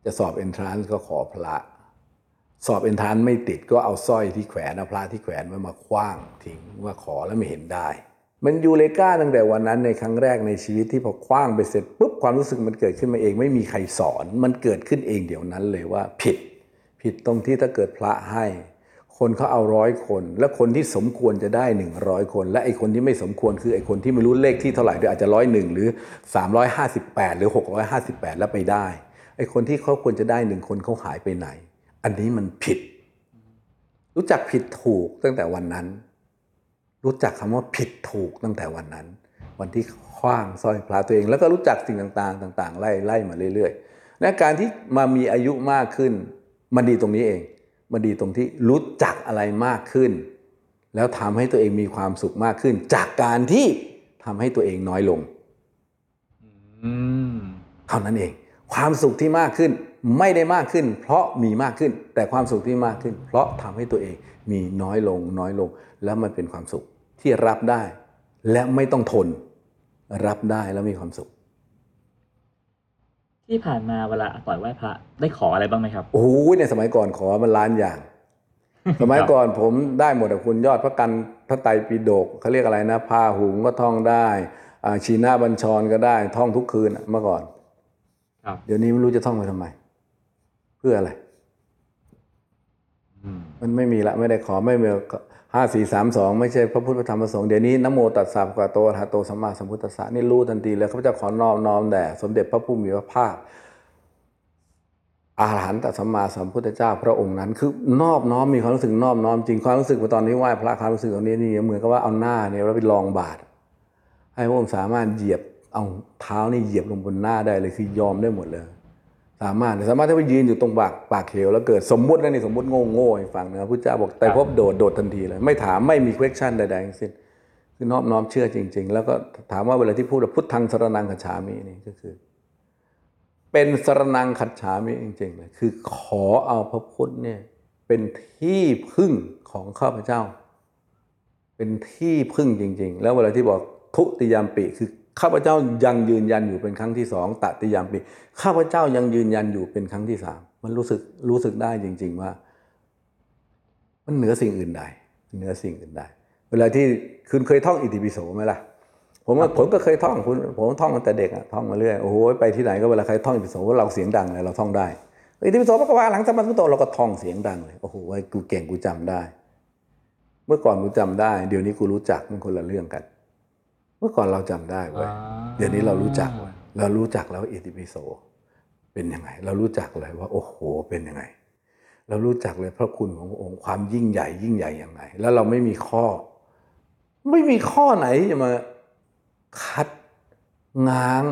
S1: จะสอบเอนทรานซ์ก็ขอพระ สอบเอ็นทรานไม่ติดก็เอาสร้อยที่แขวนเอาพระที่แขวนไว้มาคว้างทิ้งว่าขอแล้วไม่เห็นได้ มันยูเลก้าตั้งแต่วันนั้นในครั้งแรกในชีวิตที่พอคว้างไปเสร็จปุ๊บความรู้สึกมันเกิดขึ้นมาเอง ไม่มีใครสอน มันเกิดขึ้นเองเดี๋ยวนั้นเลยว่าผิด ผิดตรงที่ถ้าเกิดพระให้ คนเขาเอาร้อยคน และคนที่สมควรจะได้หนึ่งร้อยคน และไอ้คนที่ไม่สมควรคือไอ้คนที่ไม่รู้เลขที่เท่าไหร่ด้วยอาจจะร้อยหนึ่งหรือสามร้อยห้าสิบแปดหรือหกร้อยห้าสิบแปดแล้วไปได้ไอ้คนที่เขาควรจะได้หนึ่งคนเขาหายไปไหน อันนี้มันผิด รู้จักผิดถูกตั้งแต่วันนั้น รู้จักคำว่าผิดถูกตั้งแต่วันนั้น วันที่คว้างสร้อยพระตัวเอง แล้วก็รู้จักสิ่งต่างๆ ต่างๆ ไล่ไล่มาเรื่อยๆ และการที่มามีอายุมากขึ้น มันดีตรงนี้เอง มันดีตรงที่รู้จักอะไรมากขึ้น แล้วทำให้ตัวเองมีความสุขมากขึ้น จากการที่ทำให้ตัวเองน้อยลง
S3: อืม
S1: เท่านั้นเอง ความสุขที่มากขึ้น ไม่ได้มากขึ้น เพราะมีมากขึ้น แต่ความสุขที่มากขึ้น เพราะทำให้ตัวเองมีน้อยลงน้อยลง แล้วมันเป็นความสุขที่รับได้ และไม่ต้องทน รับได้แล้วมีความสุข
S3: ทที่ผ่านมาเวลาอาต่อยไหว้พระได้ขออะไรบ้างไหมครับ
S1: โอ้โหในสมัยก่อนขอมันล้านอย่าง สมัยก่อนผมได้หมดอะคุณยอดพระกันพระไตรปิฎกเขาเรียกอะไรนะพาหุงก็ท่องได้อ่าชีนาบัญชรก็ได้ท่องทุกคืนอะเมื่อก่อน
S3: ครับ
S1: เดี๋ยวนี้ไม่รู้จะท่องไปทำไม เพื่ออะไร
S3: อืม
S1: มันไม่มีละไม่ได้ขอไม่มีห้าสี่สามสองไม่ใช่พระพุทธพระธรรมพระสงฆ์เดี๋ยวนี้นะโมตัสสะภะคะวะโตอะระหะโตสัมมาสัมพุทธัสสะนี่รู้ทันทีเลยข้าพเจ้าขอนอบน้อมแด่สมเด็จพระผู้มีพระภาคอาหารหันตสัมมาสัมพุทธเจ้าพระองค์นั้น คือนอบน้อมมีความรู้สึกนอบน้อมจริงความรู้สึกว่าตอนนี้ไหว้พระความรู้สึกตรงนี้นี่เหมือนกับว่าเอาหน้าเนี่ยแล้วไปลองบาทให้พระองค์สามารถเหยียบเอาเท้านี่เหยียบลงบนหน้าได้เลยคือยอมได้หมดเลย สามารถสามารถที่ไปยืนอยู่ตรงปากปากเหวแล้วเกิดสมมุตินะนี่สมมุติโง่โง่ให้ฟังนะพระเจ้าบอกแต่พบโดดโดดทันทีเลย ไม่ถามไม่มี question ใดๆทั้งสิ้นคือน้อบน้อมเชื่อจริง ๆ แล้วก็ถามว่าเวลาที่พูดพุทธังสรนังคัจามินี่ก็คือ เป็นสรนังคัจฉามิจริงๆเลยคือขอเอาพระพุทธเนี่ยเป็นที่พึ่งของข้าพเจ้า เป็นที่พึ่งจริง ๆ แล้วเวลาที่บอกทุติยามปิคือ ข้าพเจ้ายังยืนยันอยู่เป็นครั้งที่สองตติยามปิข้าพเจ้ายังยืนยันอยู่เป็นครั้งที่สามมันรู้สึกรู้สึกได้จริง ๆว่า มันเหนือสิ่งอื่นใดเหนือสิ่งอื่นใดเวลาที่คุณเคยท่องอิติปิโสไหมล่ะผมว่าผมก็เคยท่องคุณผมท่องตั้งแต่เด็กอะท่องมาเรื่อยโอ้โหไปที่ไหนก็เวลาใครท่องอิติปิโสว่าเราเสียงดังเลยเราท่องได้อิติปิโสพระกวาหลังสมมาสมุทโตเราก็ท่องเสียงดังเลยโอ้โหไอ้กูเก่งกูจำได้ เมื่อก่อนกูจำได้ เดี๋ยวนี้กูรู้จักมันคนละเรื่องกัน เมื่อก่อนเราจำได้เว้ย
S3: อ่า
S1: เดี๋ยวนี้เรารู้จักเว้ยเรารู้จักแล้วอิติปิโสเป็นยังไง เรารู้จักเลยว่า โอ้โหเป็นยังไง เรารู้จักเลยพระคุณของพระองค์ความยิ่งใหญ่ ยิ่งใหญ่ยังไง แล้วเราไม่มีข้อ ไม่มีข้อไหนจะมาคัดง้าง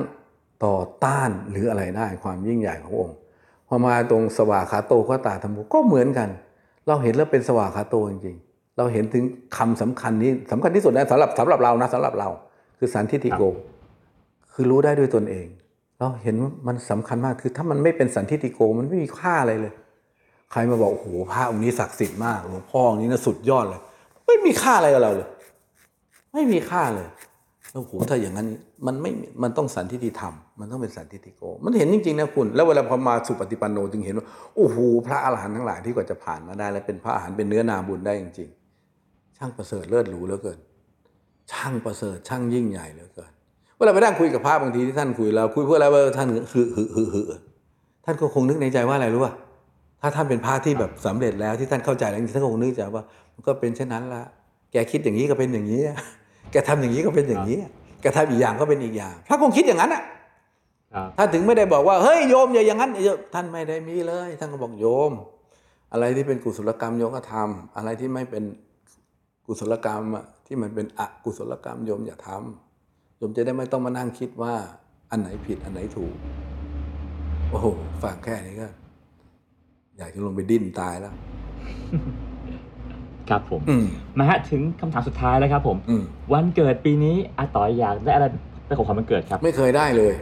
S1: ต่อต้านหรืออะไรได้ความยิ่งใหญ่ของพระองค์พอมาตรงสวากขาโตก็ตาธรรมุก็เหมือนกัน เราเห็นแล้วเป็นสวากขาโตจริงๆ เราเห็นถึงคำสำคัญนี้สำคัญที่สุดนะสำหรับสำหรับเรานะสำหรับเรา คือสันทิฏฐิโก คือรู้ได้ด้วยตนเองเราเห็นว่ามันสำคัญมากคือถ้ามันไม่เป็นสันทิฏฐิโกมันไม่มีค่าอะไรเลย ใครมาบอกโอ้โหพระองค์นี้ศักดิ์สิทธิ์มากหลวงพ่อองค์นี้นะสุดยอดเลย ไม่มีค่าอะไรกับเราเลย ไม่มีค่าเลยแล้วโอ้โหถ้าอย่างนั้นมันไม่มันต้องสันทิฏฐิธรรมมันต้องเป็นสันทิฏฐิโก มันเห็นจริงๆนะคุณ แล้วเวลาพอมาสุปฏิปันโนจึงเห็นว่าโอ้โหพระอรหันต์ทั้งหลายที่กว่าจะผ่านมาได้ และเป็นพระอรหันต์เป็นเนื้อนาบุญได้จริงๆ ช่างประเสริฐเลิศหรูเหลือเกิน ช่างประเสริฐช่างยิ่งใหญ่เหลือเกินเวลาไปนั่งคุยกับพระบางทีที่ท่านคุยเราคุยเพื่ออะไรว่าท่านหือหือหือหือท่านก็คงนึกในใจว่าอะไรรู้ป่ะถ้าท่านเป็นพระที่แบบสำเร็จแล้วที่ท่านเข้าใจแล้วจริงๆท่านก็คงนึกใจว่ามันก็เป็นเช่นนั้นละแกคิดอย่างนี้ก็เป็นอย่างนี้ แกทำอย่างนี้ก็เป็นอย่างนี้แกทำอีกอย่างก็เป็นอีกอย่างพระคงคิดอย่างนั้นอะ
S3: ครับ
S1: ท่านถึงไม่ได้บอกว่าเฮ้ยโยมอย่าอย่างนั้นอย่าท่านไม่ได้มีเลย ท่านก็บอกโยม อะไรที่เป็นกุศลกรรมโยมก็ทำอะไรที่ไม่เป็นกุศลกรรมอะ ที่มันเป็นอกุศลกรรมโยมอย่าทำโยมจะได้ไม่ต้องมานั่งคิดว่าอันไหนผิดอันไหนถูก โอ้โหฟังแค่นี้ก็ อยากจะลงไปดิ้นตายแล้ว
S3: ครับผม
S1: อืม
S3: มาฮะถึงคำถามสุดท้ายแล้วครับผม
S1: อืม
S3: วันเกิดปีนี้อาต่อยอยากได้อะไรเป็นของขวัญวันเกิดครับ
S1: ไม่เคยได้เลย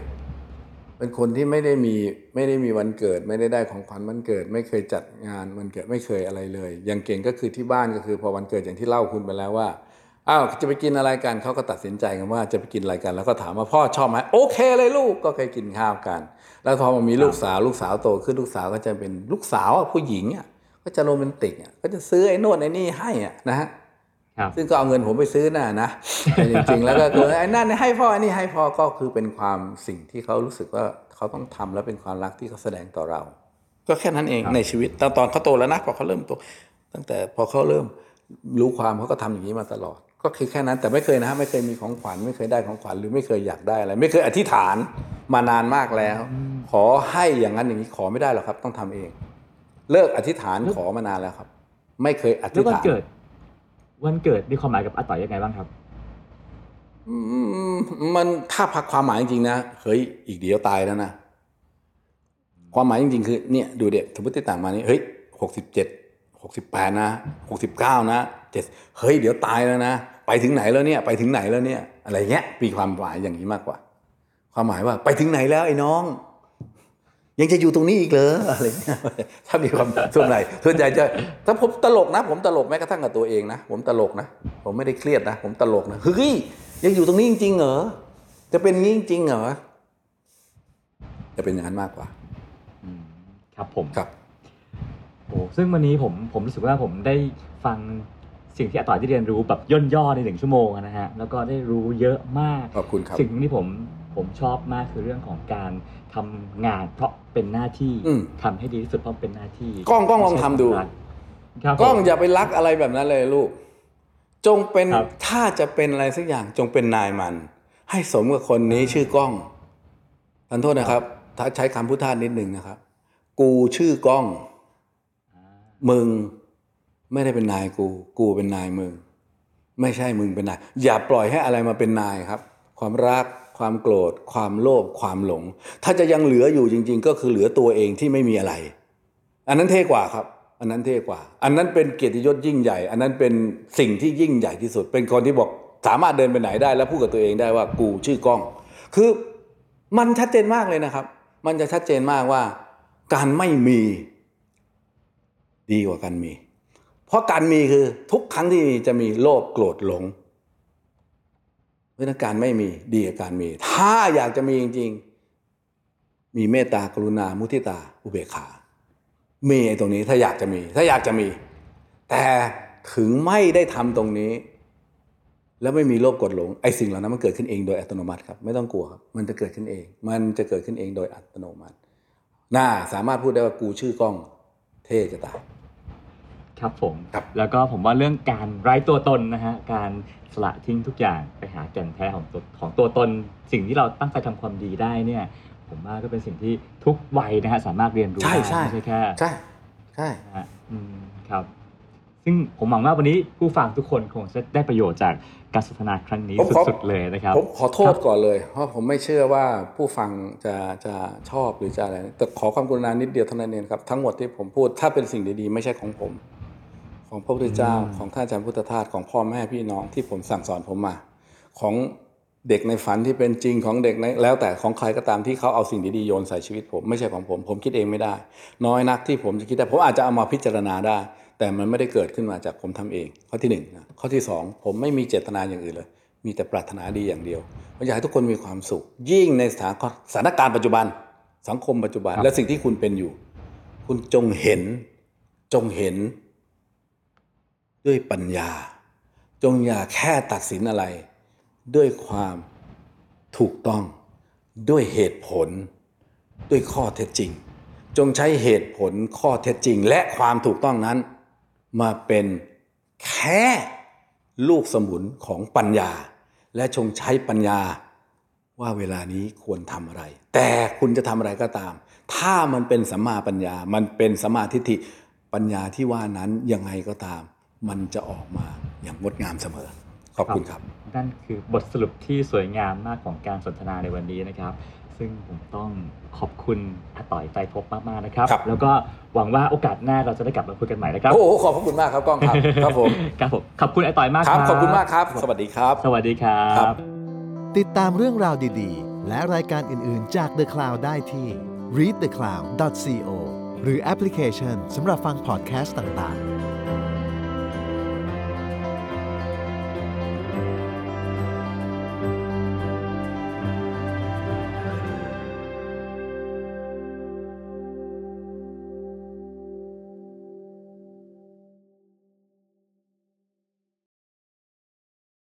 S1: เป็นคนที่ไม่ได้มีไม่ได้มีวันเกิด ไม่ได้ได้ของขวัญวันเกิด ไม่เคยจัดงานวันเกิดไม่เคยอะไรเลย อย่างเก่งก็คือที่บ้านก็คือ พอวันเกิดอย่างที่เล่าคุณไปแล้วว่า อ้าวจะไปกินอะไรกันเขาก็ตัดสินใจกันว่าจะไปกินอะไรกัน แล้วก็ถามว่าพ่อชอบไหมโอเคเลยลูกก็เคยกินข้าวกัน แล้วพอมามีลูกสาวลูกสาวโตขึ้นลูกสาวก็จะเป็นลูกสาวอะผู้หญิงอะก็จะโรแมนติกอะก็จะซื้อไอ้โน่นไอ้นี่ให้อะนะฮะ
S3: ครับ
S1: ซึ่งก็เอาเงินผมไปซื้อน่ะนะแต่จริงๆแล้วก็คือไอ้นั่นให้พ่อไอ้นี่ให้พ่อก็คือเป็นความสิ่งที่เขารู้สึกว่าเขาต้องทำแล้วเป็นความรักที่เขาแสดงต่อเรา ก็แค่นั้นเอง
S3: ครับ
S1: ในชีวิตตอนตอนเขาโตแล้วนะพอเขาเริ่มโตตั้งแต่พอเขาเริ่มรู้ความเขาก็ทำอย่างนี้มาตลอด ก็คือแค่นั้นแต่ไม่เคยนะไม่เคยมีของขวัญไม่เคยได้ของขวัญหรือไม่เคยอยากได้อะไรไม่เคยอธิษฐานมานานมากแล้ว ขอให้อย่างนั้นอย่างนี้ขอไม่ได้หรอกครับ ต้องทำเอง เลิกอธิษฐานขอมานานแล้วครับ ไม่เคยอ
S3: แล้
S1: ธิ
S3: ว
S1: ษ
S3: วัน
S1: ฐาน
S3: เกิด วันเกิดมีความหมายกับอาต่อยยังไงบ้างครับ
S1: อืมมันถ้าพักความหมายจริงๆนะเฮ้ยอีกเดี๋ยวตายแล้วนะความหมายจริงๆคือเนี่ยดูเด็กสมมติต่างมานี่เฮ้ยหกสิบเจ็ดหกสิบแปดนะหกสิบเก้านะเจ็ดเฮ้ยเดี๋ยวตายแล้วนะ ไปถึงไหนแล้วเนี่ยไปถึงไหนแล้วเนี่ยอะไรเงี้ยมีความหมายอย่างนี้มากกว่า ความหมายว่าไปถึงไหนแล้วไอ้น้อง ยังจะอยู่ตรงนี้อีกเหรออะไรเงี้ยถ้ามีความส่วนใหญ่ส่วนใหญ่จะถ้าผมตลกนะ ผมตลกแม้กระทั่งกับตัวเองนะผมตลกนะ ผมไม่ได้เครียดนะ ผมตลกนะเฮ้ยยังอยู่ตรงนี้จริงๆเหรอจะเป็นงี้จริงๆเหรอจะเป็นอย่างนั้นมากกว่า
S3: อืมครับผม
S1: ครับ
S3: โอ้ซึ่งวันนี้ผมผมรู้สึกว่าผมได้ฟัง สิ่งที่อาต่อยที่เรียนรู้แบบย่นย่อในหนึ่งชั่วโมงนะฮะแล้วก็ได้รู้เยอะมาก
S1: ขอบคุณครับ
S3: สิ่งที่ผมผมชอบมากคือเรื่องของการทำงานเพราะเป็นหน้าที่
S1: อืม
S3: ทำให้ดีที่สุดเพราะเป็นหน้าที่
S1: กล้องกล้องลองทำดู
S3: ครับผม
S1: กล้องอย่าไปรักอะไรแบบนั้นเลยลูก จงเป็น
S3: ครับ
S1: ถ้าจะเป็นอะไรสักอย่างจงเป็นนายมัน ให้สมกับคนนี้ชื่อกล้องท่านโทษนะครับ ถ้าใช้คำพุทธาสนิดหนึ่งนะครับ กูชื่อกล้อง
S3: อ่า
S1: มึง ไม่ได้เป็นนายกู กูเป็นนายมึง ไม่ใช่มึงเป็นนาย อย่าปล่อยให้อะไรมาเป็นนายครับ ความรัก ความโกรธ ความโลภ ความหลง ถ้าจะยังเหลืออยู่จริง ๆ ก็คือเหลือตัวเองที่ไม่มีอะไร อันนั้นเท่กว่าครับ อันนั้นเท่กว่า อันนั้นเป็นเกียรติยศยิ่งใหญ่ อันนั้นเป็นสิ่งที่ยิ่งใหญ่ที่สุด เป็นคนที่บอกสามารถเดินไปไหนได้ แล้วพูดกับตัวเองได้ว่ากูชื่อกล้อง คือมันชัดเจนมากเลยนะครับ มันจะชัดเจนมากว่า การไม่มี ดีกว่าการมี เพราะการมีคือทุกครั้งที่มีจะมีโลภโกรธหลงเพราะนั้นการไม่มีดีกว่าการมี ถ้าอยากจะมีจริง ๆ มีเมตตากรุณามุทิตา อุเบกขา มีไอ้ตรงนี้ถ้าอยากจะมี ถ้าอยากจะมี แต่ถึงไม่ได้ทำตรงนี้ แล้วไม่มีโลภกดหลงไอ้สิ่งเหล่านั้นมันเกิดขึ้นเองโดยอัตโนมัติครับไม่ต้องกลัวครับมันจะเกิดขึ้นเอง มันจะเกิดขึ้นเองโดยอัตโนมัติน่าสามารถพูดได้ว่ากูชื่อกล้อง เท่จะตาย
S3: ครับผม
S1: ครับ
S3: แล้วก็ผมว่าเรื่องการไร้ตัวตนนะฮะ การสละทิ้งทุกอย่างไปหาแก่นแท้ของตัวของตัวตน สิ่งที่เราตั้งใจทำความดีได้เนี่ย ผมว่าก็เป็นสิ่งที่ทุกวัยนะฮะสามารถเรียนรู้
S1: ใช่
S3: ได้
S1: ใช่
S3: ไม่ใช่แค่
S1: ใช่ใช่
S3: นะฮะอืมครับ ซึ่งผมหวังว่าวันนี้ผู้ฟังทุกคนคงจะได้ประโยชน์จากการสนทนาครั้งนี้
S1: ผมขอ
S3: สุดๆเลยนะครับ
S1: ผมขอโทษก่อนเลย เพราะผมไม่เชื่อว่าผู้ฟังจะจะชอบหรือจะอะไร แต่ขอความกรุณานิดเดียวเท่านั้นเองครับ ทั้งหมดที่ผมพูดถ้าเป็นสิ่งดีๆ ไม่ใช่ของผม ของพระพุทธเจ้า
S3: อืม
S1: ของท่านอาจารย์พุทธทาสของพ่อแม่พี่น้องที่ผมสั่งสอนผมมา ของเด็กในฝันที่เป็นจริงของเด็กในแล้วแต่ของใครก็ตามที่เขาเอาสิ่งดีๆโยนใส่ชีวิตผมไม่ใช่ของผม ผมคิดเองไม่ได้ น้อยนักที่ผมจะคิดได้ผมอาจจะเอามาพิจารณาได้ แต่มันไม่ได้เกิดขึ้นมาจากผมทำเอง ข้อที่หนึ่งนะข้อที่สองผมไม่มีเจตนาอย่างอื่นเลย มีแต่ปรารถนาดีอย่างเดียวผมอยากให้ทุกคนมีความสุข ยิ่งในสถานสถานการณ์ปัจจุบัน สังคมปัจจุบัน
S3: ครับ
S1: และสิ่งที่คุณเป็นอยู่ คุณจงเห็นจงเห็น ด้วยปัญญา จงอย่าแค่ตัดสินอะไร ด้วยความถูกต้อง ด้วยเหตุผล ด้วยข้อเท็จจริง จงใช้เหตุผลข้อเท็จจริง และความถูกต้องนั้น มาเป็นแค่ลูกสมุนของปัญญา และจงใช้ปัญญาว่าเวลานี้ควรทำอะไร แต่คุณจะทำอะไรก็ตาม ถ้ามันเป็นสัมมาปัญญา มันเป็นสัมมาทิฏฐิปัญญาที่ว่านั้นยังไงก็ตาม มันจะออกมาอย่างงดงามเสมอ ขอบคุณครับ
S3: นั่นคือบทสรุปที่สวยงามมากของการสนทนาในวันนี้นะครับ ซึ่งผมต้องขอบคุณอาต่อยใจพบมากๆนะครับ
S1: ครับ
S3: แล้วก็หวังว่าโอกาสหน้าเราจะได้กลับมาคุยกันใหม่นะครับ
S1: โอ้โหขอบพระคุณมากครับกล้องครับ ครับผม
S3: ครับผม ขอบคุณอาต่อยมาก
S1: ค
S3: ค
S1: รั
S3: รั
S1: บบขอบคุณมากครับ สวัสดีครับ
S3: สวัสดีครั
S1: ครับบ
S2: ติดตามเรื่องราวดีๆ และรายการอื่นๆ จาก The Cloud ได้ที่ readthecloud.co หรือแอปพลิเคชันสำหรับฟังพอดแคสต์ต่างๆ